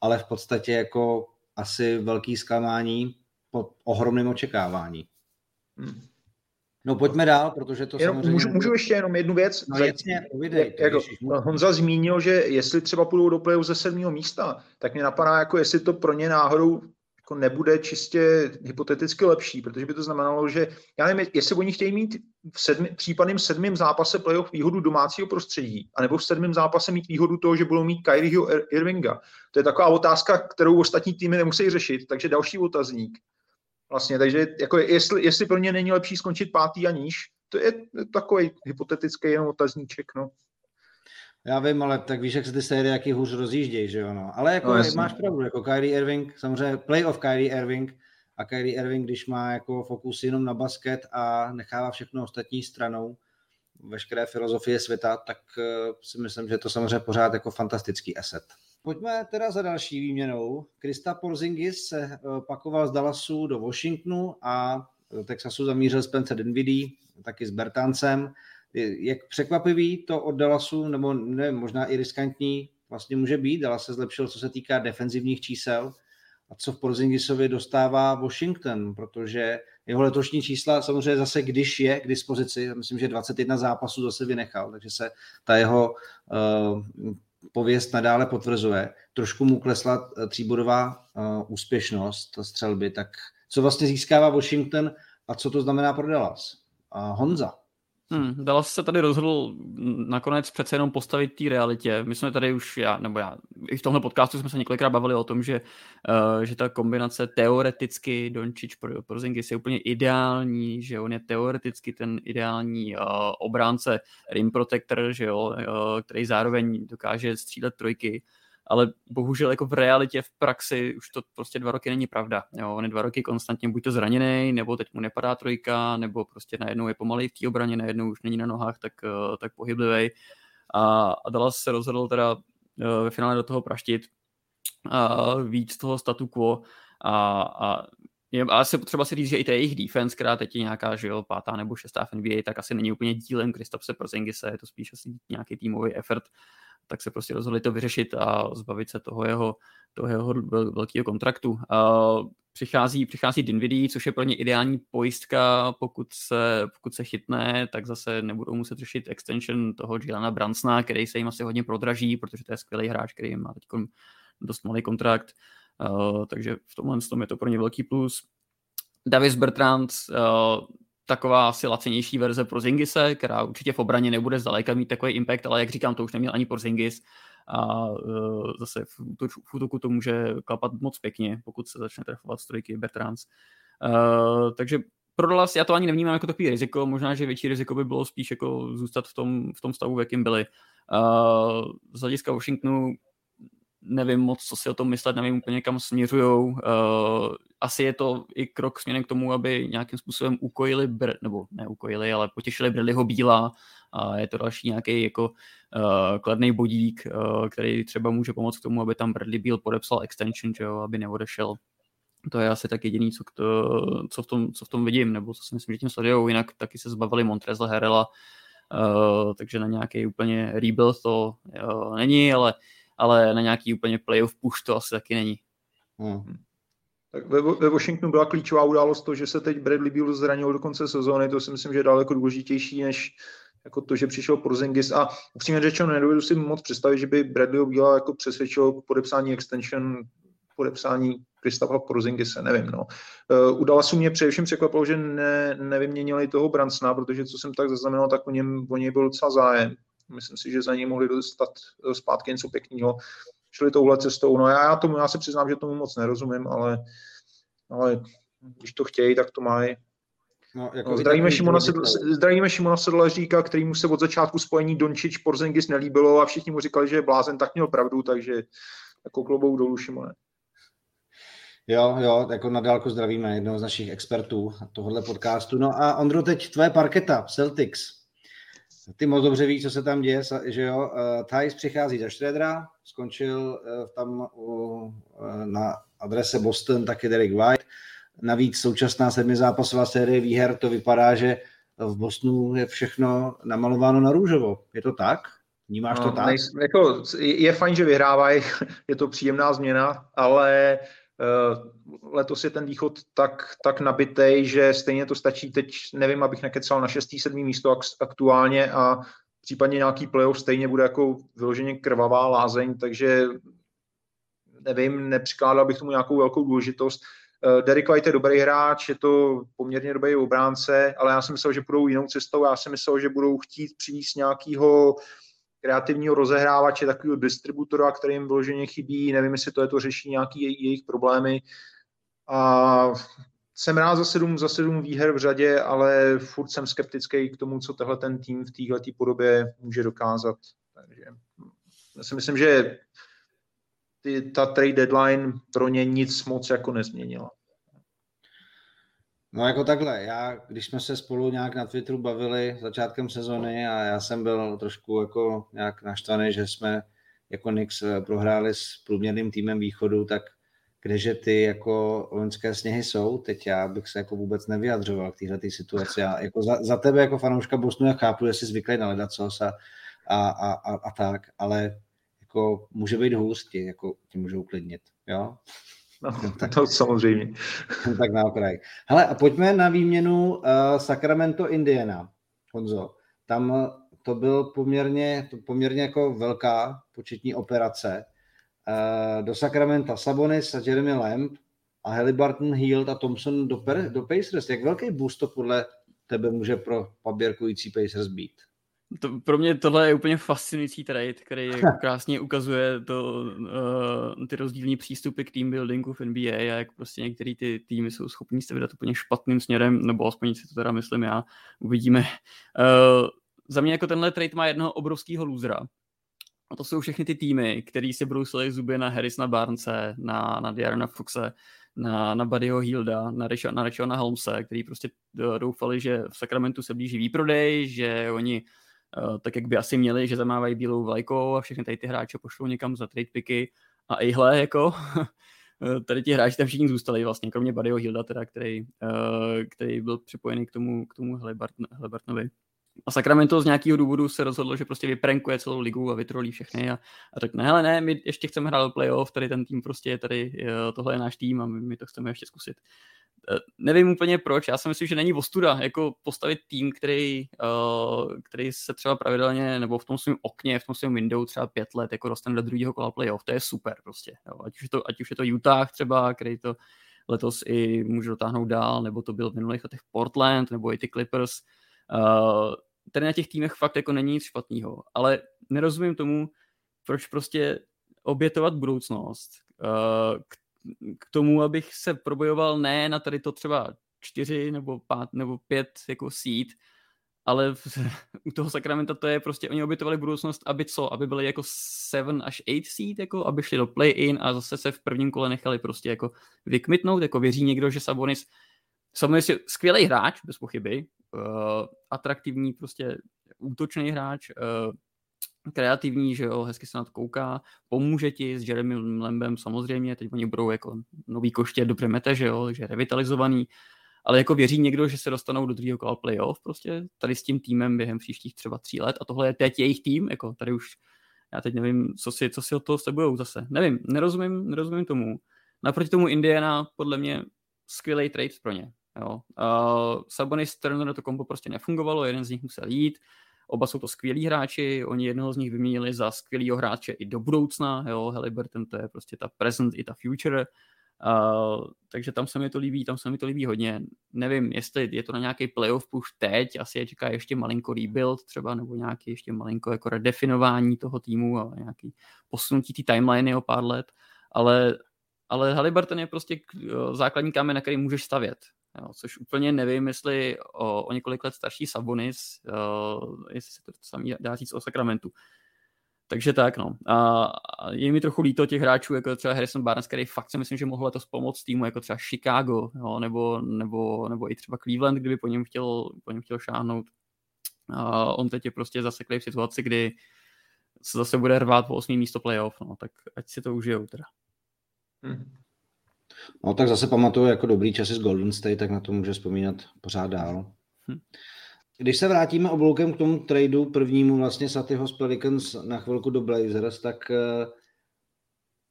ale v podstatě jako asi velký zklamání po ohromném očekávání. Hmm. No pojďme dál, protože to jenom, samozřejmě... Můžu, můžu ještě jenom jednu věc? No jasně, povídej. Jak, Honza zmínil, že jestli třeba půjdou do playu ze sedmého místa, tak mě napadá, jako jestli to pro ně náhodou jako nebude čistě hypoteticky lepší, protože by to znamenalo, že já nevím, jestli oni chtějí mít v sedmi, případným sedmém zápase playoff výhodu domácího prostředí, anebo v sedmém zápase mít výhodu toho, že budou mít Kyrieho Irvinga. To je taková otázka, kterou ostatní týmy nemusí řešit, takže další otazník. Vlastně, takže jako jestli, jestli pro ně není lepší skončit pátý a níž, to je takový hypotetický jenom otazníček, no. Já vím, ale tak víš, jak se ty série jaký hůř rozjíždějí, že jo, no. Ale jako no, máš pravdu, jako Kyrie Irving, samozřejmě play of Kyrie Irving a Kyrie Irving, když má jako fokus jenom na basket a nechává všechno ostatní stranou, veškeré filozofie světa, tak uh, si myslím, že je to samozřejmě pořád jako fantastický asset. Pojďme teda za další výměnou. Krista Porzingis se uh, pakoval z Dallasu do Washingtonu a do Texasu zamířil Spencer Dinwiddie, taky s Bertancem. Jak překvapivý to od Dallasu, nebo ne, možná i riskantní, vlastně může být. Dallas se zlepšil, co se týká defenzivních čísel. A co v Porzingisovi dostává Washington, protože jeho letošní čísla samozřejmě zase, když je k dispozici, myslím, že 21 zápasů zase vynechal, takže se ta jeho uh, pověst nadále potvrzuje. Trošku mu klesla eh, tříbodová uh, úspěšnost střelby, tak co vlastně získává Washington a co to znamená pro Dallas? Honza. Hmm, Dallas se tady rozhodl nakonec přece jenom postavit té realitě. My jsme tady už, já, nebo já, i v tomhle podcastu jsme se několikrát bavili o tom, že, uh, že ta kombinace teoreticky Dončič pro Porzingis je úplně ideální, že on je teoreticky ten ideální uh, obránce rim protector, že jo, uh, který zároveň dokáže střílet trojky ale bohužel jako v realitě, v praxi už to prostě dva roky není pravda. Jo, on je dva roky konstantně buď to zraněný, nebo teď mu nepadá trojka, nebo prostě najednou je pomalý v té obraně, najednou už není na nohách tak, eh, tak pohyblivý. A, a Dallas se rozhodl teda eh, ve finále do toho praštit a víc toho statu quo a, a je asi potřeba si říct, že i ta jejich defense, která teď je nějaká, že jo, pátá nebo šestá v NBA, tak asi není úplně dílem Kristapse Porzingise, je to spíš asi nějaký týmový effort tak se prostě rozhodli to vyřešit a zbavit se toho jeho, toho jeho velkého kontraktu. Přichází, přichází Dinwiddie, což je pro ně ideální pojistka, pokud se, pokud se chytne, tak zase nebudou muset řešit extension toho Gilana Bransna, který se jim asi hodně prodraží, protože to je skvělý hráč, který má teď dost malý kontrakt, takže v tomhle tom je to pro ně velký plus. Davis Bertrand, taková asi lacenější verze pro Zingise, která určitě v obraně nebude zdaleka mít takový impact, ale jak říkám, to už neměl ani pro Zingis a uh, zase v, v útoku to může klapat moc pěkně, pokud se začne trefovat strojky Bertrands. Uh, takže pro Dallas já to ani nevnímám jako takový riziko, možná, že větší riziko by bylo spíš jako zůstat v tom, v tom stavu, v jakým byli. Uh, z hlediska Washingtonu nevím moc, co si o tom myslet, nevím úplně, kam směřujou. Uh, asi je to i krok směrem k tomu, aby nějakým způsobem ukojili, Br- nebo ne ukojili, ale potěšili Bradleyho Bíla a je to další nějaký jako uh, kladný bodík, uh, který třeba může pomoct k tomu, aby tam Bradley Beal podepsal extension, že jo, aby neodešel. To je asi tak jediný, co, to, co, v tom, co v tom vidím, nebo co si myslím, že tím sledujou. Jinak taky se zbavili Montrezla Herela, uh, takže na nějaký úplně rebuild to uh, není, ale uh, ale na nějaký úplně playoff push to asi taky není. Hmm. Tak ve, ve Washingtonu byla klíčová událost to, že se teď Bradley Beal zranil do konce sezóny, to si myslím, že je daleko důležitější než jako to, že přišel Porzingis a upřímně řečeno nedovedu si moc představit, že by Bradley Beal jako přesvědčil k podepsání extension, podepsání Kristafa Porzingise, nevím. No. Uh, u Dallasu mě především překvapilo, že ne, nevyměnili toho Brancna, protože co jsem tak zaznamenal, tak o něm, o něj byl docela zájem. Myslím si, že za něj mohli dostat eh, zpátky něco pěkného. Šli touhle cestou. No já, tomu, já se přiznám, že tomu moc nerozumím, ale, ale když to chtějí, tak to mají. No, jako no, zdravíme, Šimona Sedl, zdravíme Šimona Sedlaříka, kterýmu se od začátku spojení Dončič Porzingis nelíbilo a všichni mu říkali, že je blázen, tak měl pravdu, takže jako klobou dolů Šimone. Jo, jo, jako na dálku zdravíme jednoho z našich expertů tohohle podcastu. No a Ondro, teď tvoje parketa, Celtics. Ty moc dobře víš, co se tam děje, že jo. Uh, Thais přichází za Šredra, skončil uh, tam uh, na adrese Boston taky Derek White. Navíc současná sedmizápasová série výher to vypadá, že v Bostonu je všechno namalováno na růžovo. Je to tak? Vnímáš no, to tak? Nejs, jako, je fajn, že vyhrávají, *laughs* je to příjemná změna, ale Eh, letos je ten východ tak, tak nabitej, že stejně to stačí teď, nevím, abych nekecal na 6. 7. místo aktuálně a případně nějaký playoff stejně bude jako vyloženě krvavá lázeň, takže nevím, nepřikládal bych tomu nějakou velkou důležitost. Eh, Derek White je dobrý hráč, je to poměrně dobrý obránce, ale já si myslel, že budou jinou cestou, já si myslel, že budou chtít přivést nějakého kreativního rozehrávače, takového distributora, který jim vloženě chybí, nevím, jestli to je to řeší nějaký jejich problémy. A jsem rád za sedm, za sedm výher v řadě, ale furt jsem skeptický k tomu, co tehle ten tým v této podobě může dokázat. Takže Já si myslím, že ty, ta trade deadline pro ně nic moc jako nezměnila. No jako takhle, já, když jsme se spolu nějak na Twitteru bavili začátkem sezony a já jsem byl trošku jako nějak naštvaný, že jsme jako Knicks eh, prohráli s průměrným týmem východu, tak kdeže ty jako loňské sněhy jsou, teď já bych se jako vůbec nevyjadřoval k této situaci. Já jako za, za, tebe jako fanouška Bosnu já chápu, že jsi zvyklý na ledacos a, a, a, a, a tak, ale jako může být hůř, ti, jako ti můžou uklidnit, jo? No, tak, to samozřejmě. tak na okraj. Hele, a pojďme na výměnu uh, Sacramento Indiana, Honzo. Tam to byl poměrně, to poměrně jako velká početní operace. Uh, do Sacramento Sabonis a Jeremy Lamb a Halliburton, Hield a Thompson do, per, do Pacers. Jak velký boost to podle tebe může pro paběrkující Pacers být? To, pro mě tohle je úplně fascinující trade, který *laughs* krásně ukazuje to, uh, ty rozdílné přístupy k team buildingu v NBA a jak prostě některé ty týmy jsou schopní se vydat úplně špatným směrem, nebo aspoň si to teda myslím já, uvidíme. Uh, za mě jako tenhle trade má jednoho obrovského lůzra. A to jsou všechny ty týmy, který si brousili zuby na Harrisona Barnese, na, na Diarna Foxe, na, na Buddyho Hilda, na, na Rachona Holmese, který prostě eh, doufali, že v Sacramentu se blíží výprodej, že oni tak, jak by asi měli, že zamávají bílou vlajkou a všechny tady ty hráče pošlou někam za trade picky a ihle jako *laughs* tady ti hráči tam všichni zůstali vlastně, kromě Buddyho Hilda teda, který, uh, který byl připojený k tomu, k tomu Hlebartnovi. A Sacramento z nějakého důvodu se rozhodlo, že prostě vyprenkuje celou ligu a vytrolí všechny a, a řekne, hele ne, my ještě chceme hrát playoff, tady ten tým prostě je tady, tohle je náš tým a my, my to chceme ještě zkusit. E, nevím úplně proč, já si myslím, že není ostuda jako postavit tým, který, uh, který se třeba pravidelně, nebo v tom svém okně, v tom svém window třeba pět let jako dostane do druhého kola playoff, to je super prostě. Jo. Ať, už je to, ať už je to Utah třeba, který to letos i může dotáhnout dál, nebo to byl v minulých letech Portland, nebo i ty Clippers, Uh, tady na těch týmech fakt jako není nic špatného, ale nerozumím tomu, proč prostě obětovat budoucnost k, k tomu, abych se probojoval ne na tady to třeba čtyři nebo pát nebo pět jako seed, ale v, *laughs* u toho Sakramenta to je prostě, oni obětovali budoucnost, aby co, aby byli jako 7 až 8 seed, jako aby šli do play-in a zase se v prvním kole nechali prostě jako vykmitnout, jako věří někdo, že Sabonis je skvělý hráč, bez pochyby, uh, atraktivní, prostě útočný hráč, uh, kreativní, že jo, hezky se na to kouká, pomůže ti s Jeremy Lambem samozřejmě, teď oni budou jako nový koště dobře mete, že jo, takže revitalizovaný, ale jako věří někdo, že se dostanou do druhého kola playoff prostě tady s tím týmem během příštích třeba tří let a tohle je teď jejich tým, jako tady už já teď nevím, co si, co si od toho slibujou zase. Nevím, nerozumím, nerozumím tomu. Naproti tomu Indiana podle mě skvělý trade pro ně. Jo. Uh, Sabonis Turner to kombo prostě nefungovalo, jeden z nich musel jít, oba jsou to skvělí hráči, oni jednoho z nich vyměnili za skvělýho hráče i do budoucna, jo, Halliburton to je prostě ta present i ta future, Uh, takže tam se mi to líbí, tam se mi to líbí hodně. Nevím, jestli je to na nějaký playoff už teď, asi je čeká ještě malinko rebuild třeba, nebo nějaký ještě malinko jako redefinování toho týmu a nějaký posunutí té timeliny o pár let, ale, ale Halliburton je prostě základní kámen, na který můžeš stavět. Jo, což úplně nevím, jestli o, o několik let starší Sabonis, uh, jestli se to samý dá říct o Sacramentu. Takže tak, no. A, je mi trochu líto těch hráčů, jako třeba Harrison Barnes, který fakt si myslím, že mohl letos pomoct týmu, jako třeba Chicago, jo, nebo, nebo, nebo i třeba Cleveland, kdyby po něm chtěl, po něm chtěl šáhnout. A on teď je prostě zaseklý v situaci, kdy se zase bude rvát po 8. místo playoff, no, tak ať si to užijou teda. Hmm. No tak zase pamatuju jako dobrý časy z Golden State, tak na to může vzpomínat pořád dál. Hm. Když se vrátíme obloukem k tomu tradu prvnímu vlastně Satyho z Pelicans na chvilku do Blazers, tak uh,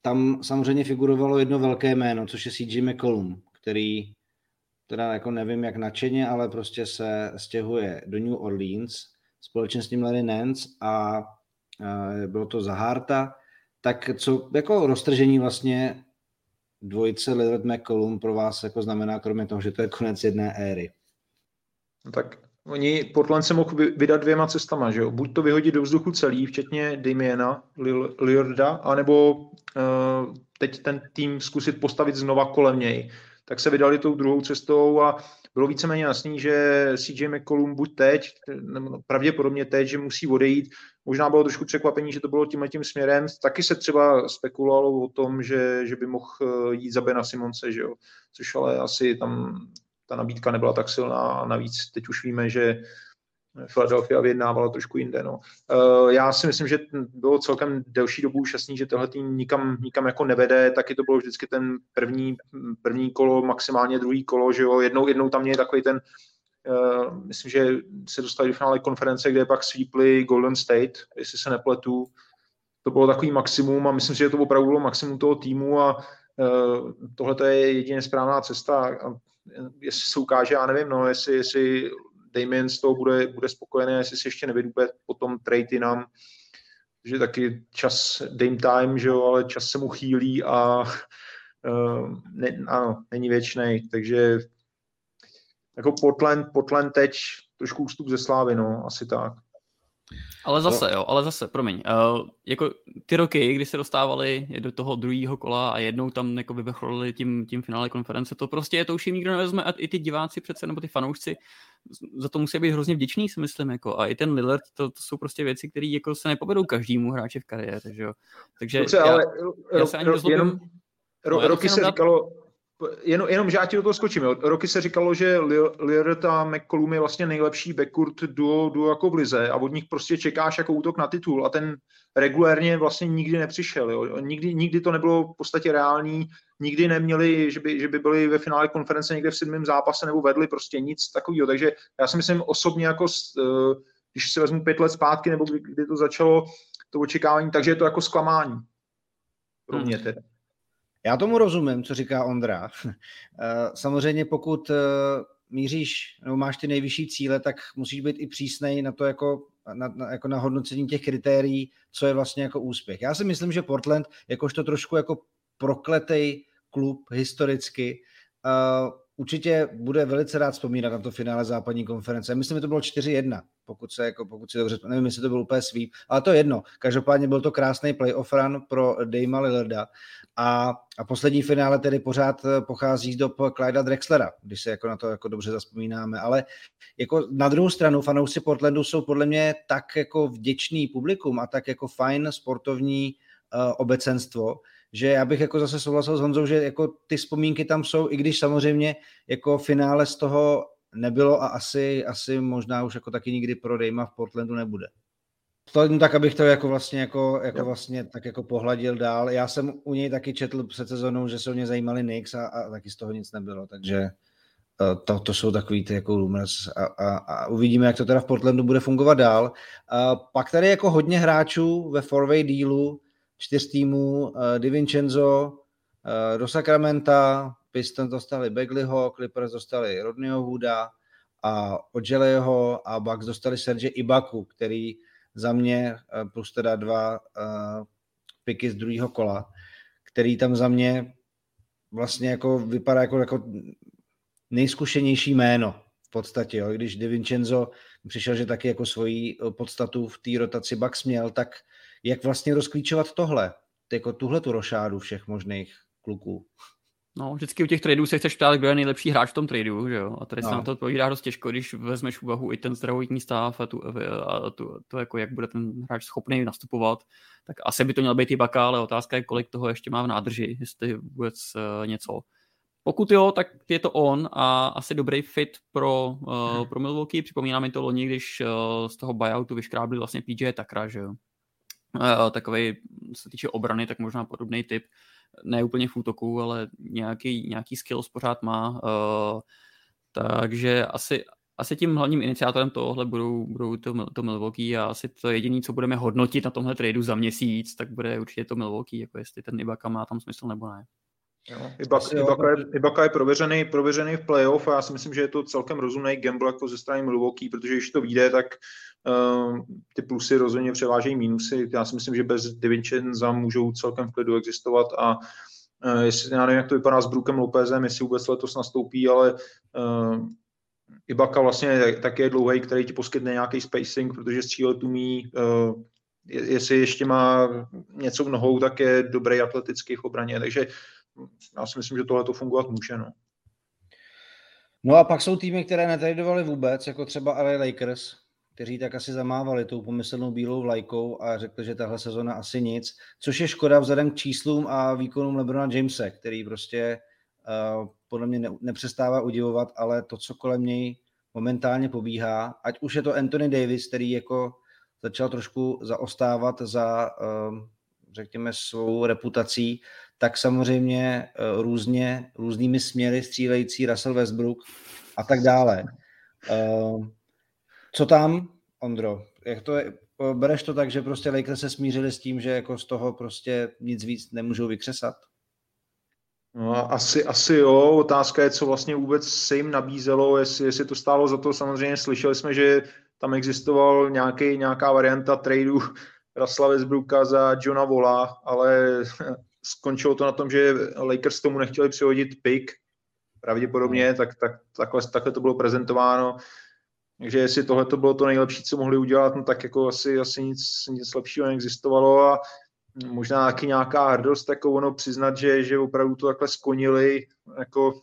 tam samozřejmě figurovalo jedno velké jméno, což je CJ McCollum, který teda jako nevím jak nadšeně, ale prostě se stěhuje do New Orleans společně s tím Larry Nance a uh, bylo to za Harta, tak co jako roztržení vlastně dvojice Lillard McCollum pro vás jako znamená, kromě toho, že to je konec jedné éry? No tak oni, Portland se mohl vydat dvěma cestama, že jo? Buď to vyhodit do vzduchu celý, včetně Damiena Lillarda, anebo uh, teď ten tým zkusit postavit znova kolem něj. Tak se vydali tou druhou cestou a bylo víceméně jasný, že CJ McCollum buď teď, pravděpodobně teď, že musí odejít. Možná bylo trošku překvapení, že to bylo tímhle tím směrem. Taky se třeba spekulovalo o tom, že, že by mohl eh, jít za Bena Simonce, že jo? což ale asi tam ta nabídka nebyla tak silná navíc teď už víme, že Philadelphia vyjednávala trošku jinde. No. Uh, já si myslím, že bylo celkem delší dobu jasný, že tohle tým nikam, nikam jako nevede, taky to bylo vždycky ten první, první kolo, maximálně druhý kolo, že jo, jednou, jednou tam je takový ten, uh, myslím, že se dostali do finále konference, kde pak sweepli Golden State, jestli se nepletu, to bylo takový maximum a myslím si, že to opravdu bylo maximum toho týmu a uh, tohle je jedině správná cesta jestli se ukáže, já nevím, no, jestli, jestli Damien z toho bude, bude spokojený, jestli si ještě nevydupe potom trade nám, že taky čas, Dame time, že jo, ale čas se mu chýlí a uh, ne, ano, není věčný, takže jako Portland, Portland teď trošku ústup ze slávy, no, asi tak. Ale zase, no. jo, ale zase, promiň, uh, jako ty roky, kdy se dostávali do toho druhého kola a jednou tam jako vyvrcholili tím, tím finále konference, to prostě je to už jim nikdo nevezme a i ty diváci přece, nebo ty fanoušci za to musí být hrozně vděční, si myslím, jako a i ten Lillard, to, to jsou prostě věci, které jako se nepovedou každému hráči v kariéře, že jo. Takže Dobře, já, ale já se ani ro, jenom, ro, no, roky se říkalo, Jenom, jenom že já ti do toho skočím. Jo. Roky se říkalo, že Lillard a McCollum je vlastně nejlepší backcourt duo, duo jako v lize a od nich prostě čekáš jako útok na titul a ten regulérně vlastně nikdy nepřišel. Jo. Nikdy, nikdy to nebylo v podstatě reální, nikdy neměli, že by, že by byli ve finále konference někde v sedmém zápase nebo vedli prostě nic takového. Takže já si myslím osobně, jako, eh, když si vezmu pět let zpátky nebo kdy, kdy to začalo, to očekávání, takže je to jako zklamání. Pro mě teda. Já tomu rozumím, co říká Ondra. *laughs* Eh, samozřejmě pokud eh, míříš nebo máš ty nejvyšší cíle, tak musíš být i přísnej na to jako na, na, jako na hodnocení těch kritérií, co je vlastně jako úspěch. Já si myslím, že Portland, jakožto trošku jako prokletej klub historicky, uh, určitě bude velice rád vzpomínat na to finále západní konference. Myslím, že to bylo 4-1, pokud se, jako, pokud si dobře, nevím, jestli to byl úplně sweep, ale to je jedno. Každopádně byl to krásný playoff run pro Dama Lillarda a, a poslední finále tedy pořád pochází z Clyda Drexlera, když se jako na to jako dobře zaspomínáme, ale jako na druhou stranu fanoušci Portlandu jsou podle mě tak jako vděčný publikum a tak jako fajn sportovní uh, obecenstvo, že já bych jako zase souhlasil s Honzou, že jako ty vzpomínky tam jsou, i když samozřejmě jako finále z toho nebylo a asi, asi možná už jako taky nikdy pro Dejma v Portlandu nebude. To tak, abych to jako vlastně, jako, jako vlastně tak jako pohladil dál. Já jsem u něj taky četl před sezónou, že se o ně zajímali Knicks a, a taky z toho nic nebylo, takže e, to, to jsou takový ty jako rumors a, a, a uvidíme, jak to teda v Portlandu bude fungovat dál. A pak tady jako hodně hráčů ve four-way dealu, čtyř týmů, uh, DiVincenzo uh, do Sacramenta, Pistons dostali Begleyho, Clippers dostali Rodneyho Wooda a Odželeho a Bucks dostali Serge Ibaku, který za mě uh, plus teda dva uh, piky z druhého kola, který tam za mě vlastně jako vypadá jako, jako nejzkušenější jméno v podstatě, jo. když DiVincenzo přišel, že taky jako svoji podstatu v té rotaci Bucks měl, tak jak vlastně rozklíčovat tohle, jako tuhle tu rošádu všech možných kluků. No, vždycky u těch tradeů se chceš ptát, kdo je nejlepší hráč v tom tradu, že jo? A tady no. se na to odpovídá dost těžko, když vezmeš úvahu i ten zdravotní stav a, tu, a tu, to, jako jak bude ten hráč schopný nastupovat, tak asi by to měl být i baka, ale otázka je, kolik toho ještě má v nádrži, jestli vůbec uh, něco. Pokud jo, tak je to on a asi dobrý fit pro, uh, pro Milwaukee. Připomíná mi to loni, když uh, z toho buyoutu vyškrábli vlastně PJ Takra, že jo? Uh, takový, se týče obrany, tak možná podobný typ. Ne úplně v útoku, ale nějaký, nějaký skills pořád má. Uh, takže asi, asi tím hlavním iniciátorem tohohle budou, budou to, to Milwaukee a asi to jediné, co budeme hodnotit na tomhle tradu za měsíc, tak bude určitě to Milwaukee, jako jestli ten Ibaka má tam smysl nebo ne. Jo, Ibaka, Ibaka, je, Ibaka je prověřený, prověřený v playoff a já si myslím, že je to celkem rozumný gamble jako ze strany Milwaukee, protože když to vyjde, tak uh, ty plusy rozhodně převážejí mínusy. Já si myslím, že bez Divincenza můžou celkem v klidu existovat a uh, jestli, já nevím, jak to vypadá s Brookem Lopezem, jestli vůbec letos nastoupí, ale uh, Ibaka vlastně taky je dlouhý, který ti poskytne nějaký spacing, protože střílet umí, uh, jestli ještě má něco v nohou, tak je dobrý atletický v obraně, takže já si myslím, že tohle to fungovat může. No. No a pak jsou týmy, které netradovali vůbec, jako třeba LA Lakers, kteří tak asi zamávali tou pomyslnou bílou vlajkou a řekli, že tahle sezona asi nic, což je škoda vzhledem k číslům a výkonům LeBrona Jamese, který prostě uh, podle mě ne, nepřestává udivovat, ale to, co kolem něj momentálně pobíhá, ať už je to Anthony Davis, který jako začal trošku zaostávat za, uh, řekněme, svou reputací, tak samozřejmě uh, různě, různými směry střílející Russell Westbrook a tak dále. Uh, co tam, Ondro? Jak to je, bereš to tak, že prostě Lakers se smířili s tím, že jako z toho prostě nic víc nemůžou vykřesat? No, asi, asi jo. Otázka je, co vlastně vůbec se jim nabízelo, jestli, jestli to stálo za to. Samozřejmě slyšeli jsme, že tam existoval nějaký, nějaká varianta tradu *laughs* Rasla Westbrooka za Johna Vola, ale skončilo to na tom, že Lakers tomu nechtěli přihodit pick, pravděpodobně, tak, tak takhle, takhle to bylo prezentováno. Takže jestli tohle to bylo to nejlepší, co mohli udělat, no tak jako asi, asi nic, nic lepšího neexistovalo a možná taky nějaká hrdost, jako ono přiznat, že, že opravdu to takhle skonili, jako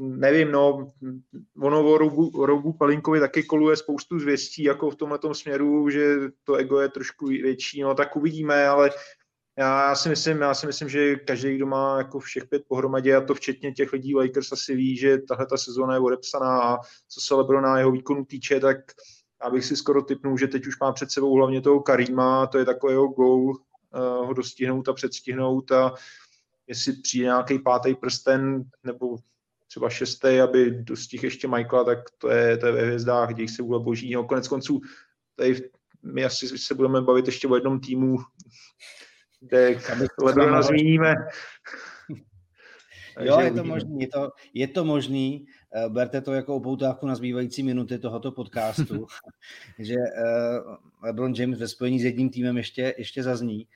nevím, no, ono o Roubu, Roubu Palinkovi taky koluje spoustu zvěstí, jako v tomhle směru, že to ego je trošku větší, no tak uvidíme, ale já si myslím, já si myslím, že každý, kdo má jako všech pět pohromadě, a to včetně těch lidí Lakers asi ví, že tahle ta sezóna je odepsaná a co se Lebrona jeho výkonu týče, tak já bych si skoro typnul, že teď už má před sebou hlavně toho Karima, to je takový jeho goal, uh, ho dostihnout a předstihnout a jestli přijde nějaký pátý prsten nebo třeba šestý, aby dostihl ještě Michaela, tak to je, to je ve hvězdách, děj se vůle boží. No, konec konců, tady my asi se budeme bavit ještě o jednom týmu, Lebrona zmíníme. *laughs* jo, je to možný, je to, je to možný. Eh, berte to jako upoutávku na zbývající minuty tohoto podcastu, *laughs* že uh, LeBron James ve spojení s jedním týmem ještě, ještě zazní.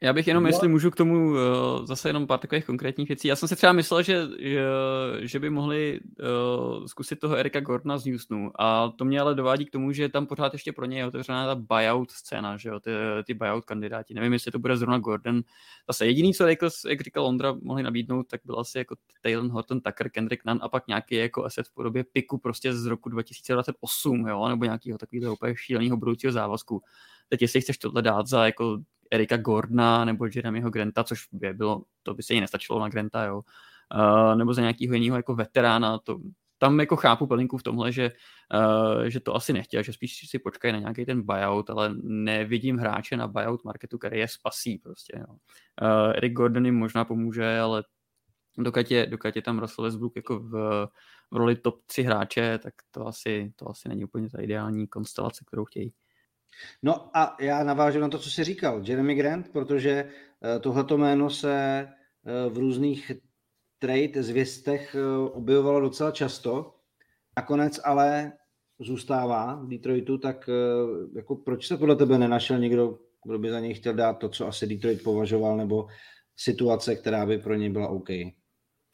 Já bych jenom, no. jestli můžu k tomu uh, zase jenom pár takových konkrétních věcí. Já jsem si třeba myslel, že, že, že by mohli uh, zkusit toho Erika Gordona z Houstonu a to mě ale dovádí k tomu, že tam pořád ještě pro něj je otevřená ta buyout scéna, že jo, ty, ty buyout kandidáti. Nevím, jestli to bude zrovna Gordon. Zase jediný, co Lakers, jak říkal Londra, mohli nabídnout, tak byl asi jako Taylor Horton, Tucker, Kendrick Nunn a pak nějaký jako asset v podobě piku prostě z roku 2028, jo, nebo nějakého takového úplně šíleného budoucího závazku. Teď jestli chceš tohle dát za jako Erika Gordona nebo Jeremyho Granta, což by bylo, to by se jí nestačilo na Granta, jo. Uh, nebo za nějakého jiného jako veterána, to, tam jako chápu Pelinku v tomhle, že, uh, že to asi nechtěl, že spíš si počkají na nějaký ten buyout, ale nevidím hráče na buyout marketu, který je spasí prostě. Jo. Uh, Eric Gordon jim možná pomůže, ale dokud je, dokud je tam Russell Westbrook jako v, v roli top 3 hráče, tak to asi, to asi není úplně ta ideální konstelace, kterou chtějí. No a já navážu na to, co jsi říkal, Jeremy Grant, protože eh, tohleto jméno se eh, v různých trade zvěstech eh, objevovalo docela často. Nakonec ale zůstává v Detroitu, tak jako proč se podle tebe nenašel někdo, kdo by za něj chtěl dát to, co asi Detroit považoval, nebo situace, která by pro něj byla OK?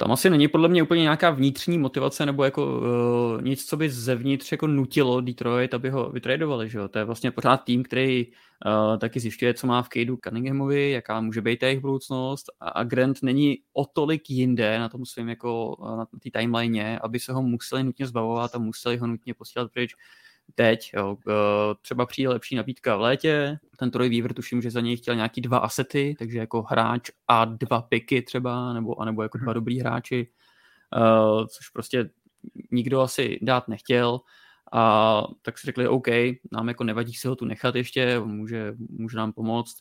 Tam asi není podle mě úplně nějaká vnitřní motivace nebo jako uh, nic, co by zevnitř jako nutilo Detroit, aby ho vytradovali, že jo? To je vlastně pořád tým, který uh, taky zjišťuje, co má v Cadu Cunninghamovi, jaká může být jejich budoucnost a Grant není o tolik jinde na tom svém jako na té timeline, aby se ho museli nutně zbavovat a museli ho nutně posílat pryč teď. Jo. Třeba přijde lepší nabídka v létě, ten Troy Weaver tuším, že za něj chtěl nějaký dva asety, takže jako hráč a dva piky třeba, nebo, anebo jako dva mhm. dobrý hráči, což prostě nikdo asi dát nechtěl. A tak si řekli, OK, nám jako nevadí si ho tu nechat ještě, může, může nám pomoct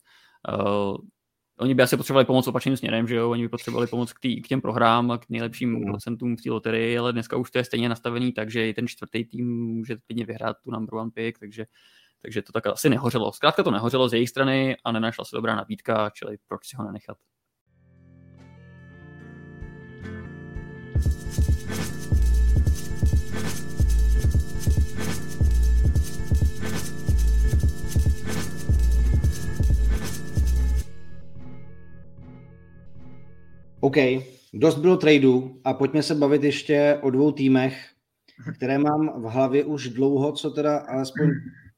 oni by asi potřebovali pomoc opačným směrem, že jo, oni by potřebovali pomoc k, tý, k těm prohrám a k nejlepším mm. procentům v té loterii, ale dneska už to je stejně nastavený, takže i ten čtvrtý tým může klidně vyhrát tu number one pick, takže, takže to tak asi nehořelo. Zkrátka to nehořelo z jejich strany a nenašla se dobrá nabídka, čili proč si ho nenechat. OK, dost bylo tradeů a pojďme se bavit ještě o dvou týmech, které mám v hlavě už dlouho, co teda alespoň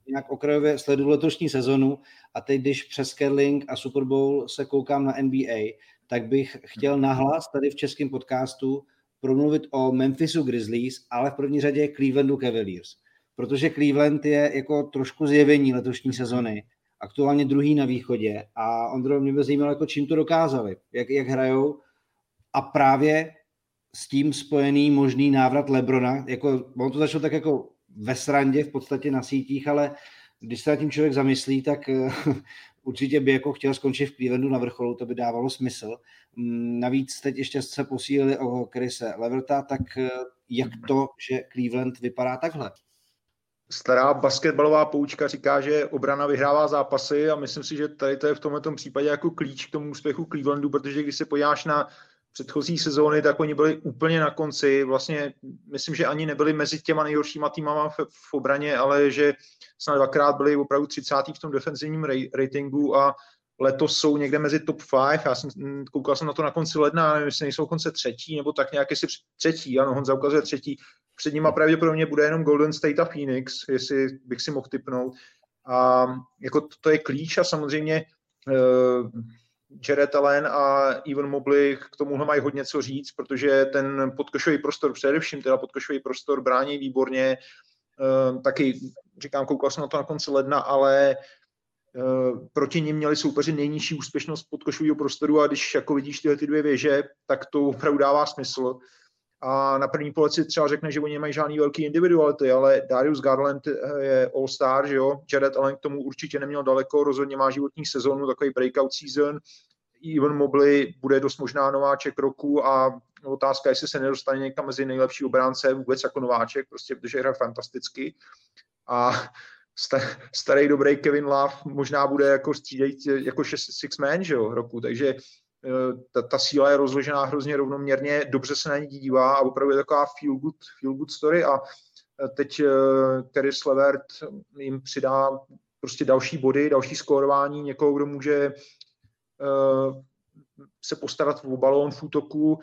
nějak okrajově sleduju letošní sezonu a teď, když přes Kerling a Super Bowl se koukám na NBA, tak bych chtěl nahlas tady v českém podcastu promluvit o Memphisu Grizzlies, ale v první řadě Clevelandu Cavaliers. Protože Cleveland je jako trošku zjevení letošní sezony. Aktuálně druhý na východě a Ondro, mě by zajímalo, jako čím to dokázali, jak, jak hrajou a právě s tím spojený možný návrat Lebrona, jako on to začal tak jako ve srandě v podstatě na sítích, ale když se na tím člověk zamyslí, tak eh, *laughs* určitě by jako chtěl skončit v Clevelandu na vrcholu, to by dávalo smysl. Mm, navíc teď ještě se posílili o Krise Leverta, tak eh, jak to, že Cleveland vypadá takhle? Stará basketbalová poučka říká, že obrana vyhrává zápasy a myslím si, že tady to je v tomto případě jako klíč k tomu úspěchu Clevelandu, protože když se podíváš na předchozí sezóny, tak oni byli úplně na konci. Vlastně myslím, že ani nebyli mezi těma nejhoršíma týmama v, v obraně, ale že snad dvakrát byli opravdu 30. v tom defenzivním ratingu a letos jsou někde mezi top 5. Já jsem koukal jsem na to na konci ledna, nevím, jestli nejsou konce třetí, nebo tak nějak jestli třetí, ano, Honza ukazuje třetí. Před nima pravděpodobně bude jenom Golden State a Phoenix, jestli bych si mohl typnout. A jako to, to je klíč a samozřejmě uh, Jared Allen a Evan Mobley k tomuhle mají hodně co říct, protože ten podkošový prostor, především teda podkošový prostor brání výborně, uh, taky říkám, koukal jsem na to na konci ledna, ale uh, proti ním měli soupeři nejnižší úspěšnost podkošového prostoru a když jako vidíš tyhle ty dvě věže, tak to opravdu dává smysl a na první pohled si třeba řekne, že oni nemají žádný velký individuality, ale Darius Garland eh, je all-star, že jo, Jared Allen k tomu určitě neměl daleko, rozhodně má životní sezónu, takový breakout season, Even Mobley bude dost možná nováček roku a otázka, jestli se nedostane někam mezi nejlepší obránce vůbec jako nováček, prostě protože hraje fantasticky. A starý dobrý Kevin Love možná bude jako střídejt jako six man, že jo, roku, takže ta, ta síla je rozložená hrozně rovnoměrně, dobře se na ní dívá a opravdu je taková feel good, feel good story a eh, teď Terry eh, Slevert jim přidá prostě další body, další skórování, někoho, kdo může se postarat o balón v útoku.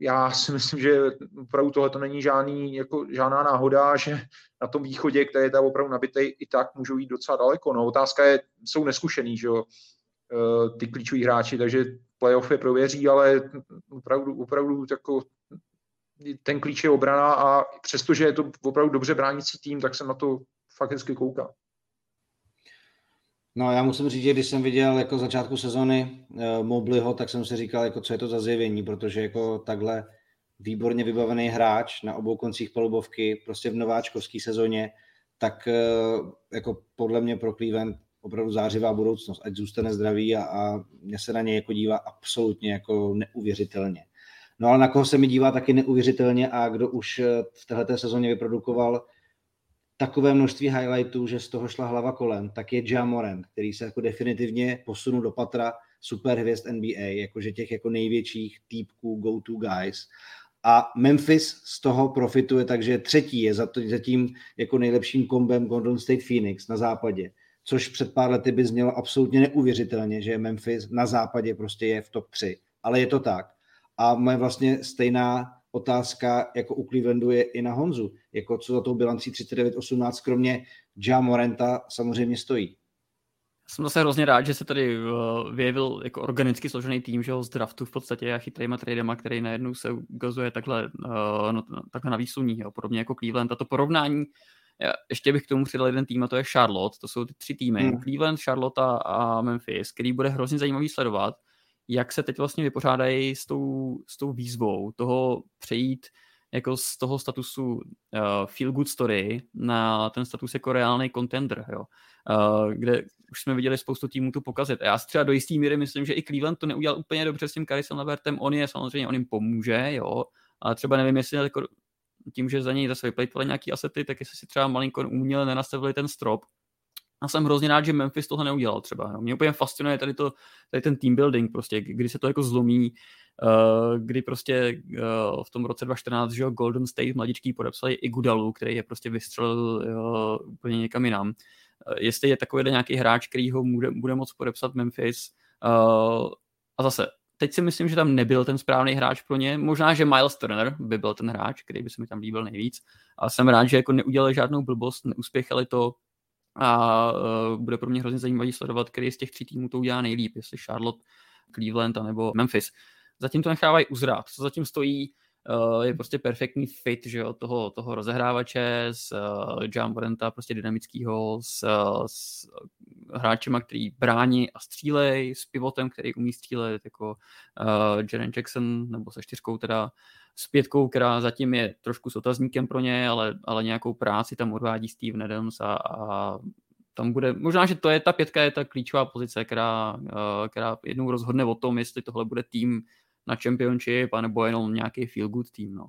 Já si myslím, že opravdu tohle to není žádný, jako, žádná náhoda, že na tom východě, který je tam opravdu nabitý, i tak můžou jít docela daleko. No, otázka je, jsou neskušený, že jo, ty klíčoví hráči, takže playoff je prověří, ale opravdu, opravdu jako ten klíč je obrana a přestože je to opravdu dobře bránící tým, tak jsem na to fakt hezky koukal. No já musím říct, že když jsem viděl jako začátku sezony uh, Mobliho, tak jsem si říkal, jako co je to za zjevení, protože jako takhle výborně vybavený hráč na obou koncích palubovky, prostě v nováčkovské sezóně, tak uh, jako podle mě pro Cleveland opravdu zářivá budoucnost, ať zůstane zdravý a, a mě se na něj jako dívá absolutně jako neuvěřitelně. No ale na koho se mi dívá taky neuvěřitelně a kdo už eh, v této sezóně vyprodukoval takové množství highlightů, že z toho šla hlava kolem, tak je Ja Morant, který se jako definitivně posunul do patra superhvězd NBA, jakože těch jako největších týpků go-to guys. A Memphis z toho profituje, takže třetí je zatím jako nejlepším kombem Golden State Phoenix na západě což před pár lety by znělo absolutně neuvěřitelně, že Memphis na západě prostě je v top 3. Ale je to tak. A moje vlastně stejná otázka jako u Clevelandu je i na Honzu. Jako co za tou bilancí 39-18, kromě Ja Morenta samozřejmě stojí. Jsem zase hrozně rád, že se tady uh, vyjevil jako organicky složený tým, že ho z draftu v podstatě a chytrýma tradema, který najednou se ukazuje takhle, uh, no, takhle na výsuní, jo, podobně jako Cleveland. A to porovnání ještě bych k tomu přidal jeden tým a to je Charlotte. To jsou ty tři týmy. Hmm. Cleveland, Charlotte a Memphis, který bude hrozně zajímavý sledovat, jak se teď vlastně vypořádají s tou, s tou výzvou toho přejít jako z toho statusu uh, feel good story na ten status jako reálný contender, jo. Uh, kde už jsme viděli spoustu týmů tu pokazit. A já si třeba do jistý míry myslím, že i Cleveland to neudělal úplně dobře s tím Carisem Levertem. On je samozřejmě, on jim pomůže, jo, ale třeba nevím, jestli jako tím, že za něj zase vyplejtovali nějaký asety, tak jestli si třeba malinko uměle nenastavili ten strop. A jsem hrozně rád, že Memphis tohle neudělal třeba. Jo. Mě úplně fascinuje tady, to, tady ten team building, prostě, kdy se to jako zlomí, uh, kdy prostě uh, v tom roce 2014 že Golden State mladičký podepsali i Gudalu, který je prostě vystřelil uh, úplně někam jinam. Uh, jestli je takový nějaký hráč, který ho bude, bude moct podepsat Memphis, a zase teď si myslím, že tam nebyl ten správný hráč pro ně. Možná, že Miles Turner by byl ten hráč, který by se mi tam líbil nejvíc. A jsem rád, že jako neudělali žádnou blbost, neuspěchali to a uh, bude pro mě hrozně zajímavý sledovat, který z těch tří týmů to udělá nejlíp, jestli Charlotte, Cleveland nebo Memphis. Zatím to nechávají uzrát. Co zatím stojí, je prostě perfektní fit, že jo, toho, toho rozehrávače s uh, John Borenta, prostě dynamického, s, uh, s hráčema, který brání a střílej, s pivotem, který umí střílet, jako uh, Jaren Jackson, nebo se čtyřkou teda, s pětkou, která zatím je trošku s otazníkem pro ně, ale, ale nějakou práci tam odvádí Steve Adams a, a tam bude, možná, že to je ta pětka, je ta klíčová pozice, která, která jednou rozhodne o tom, jestli tohle bude tým na championship, anebo jenom nějaký feel good tým. No.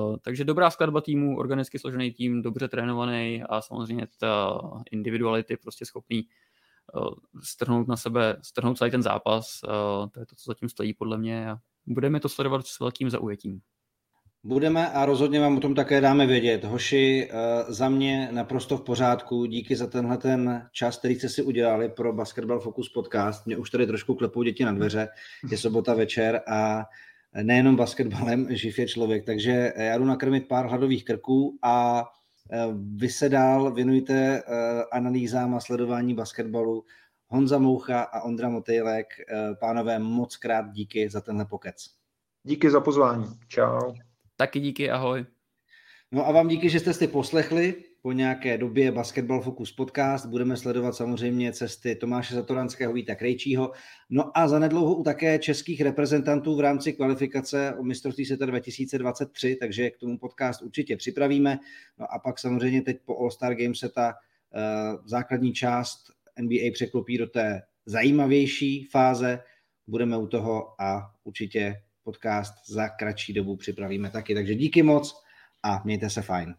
Uh, takže dobrá skladba týmu, organicky složený tým, dobře trénovaný a samozřejmě ta individuality prostě schopný uh, strhnout na sebe, strhnout celý ten zápas. Uh, to je to, co zatím stojí podle mě a budeme to sledovat s velkým zaujetím. Budeme a rozhodně vám o tom také dáme vědět. Hoši, eh, za mě naprosto v pořádku. Díky za tenhle ten čas, který jste si udělali pro Basketball Focus podcast. Mě už tady trošku klepou děti na dveře. Je sobota večer a nejenom basketbalem živ je člověk. Takže já jdu nakrmit pár hladových krků a eh, vy se dál věnujte eh, analýzám a sledování basketbalu. Honza Moucha a Ondra Motejlek, pánové, moc krát díky za tenhle pokec. Díky za pozvání. Čau. Taky díky, ahoj. No a vám díky, že jste si poslechli po nějaké době Basketball Focus podcast. Budeme sledovat samozřejmě cesty Tomáše Zatoranského, Víta Krejčího. No a zanedlouho u také českých reprezentantů v rámci kvalifikace o mistrovství světa 2023, takže k tomu podcast určitě připravíme. No a pak samozřejmě teď po All-Star Games se ta uh, základní část NBA překlopí do té zajímavější fáze. Budeme u toho a určitě podcast za kratší dobu připravíme taky. Takže díky moc a mějte se fajn.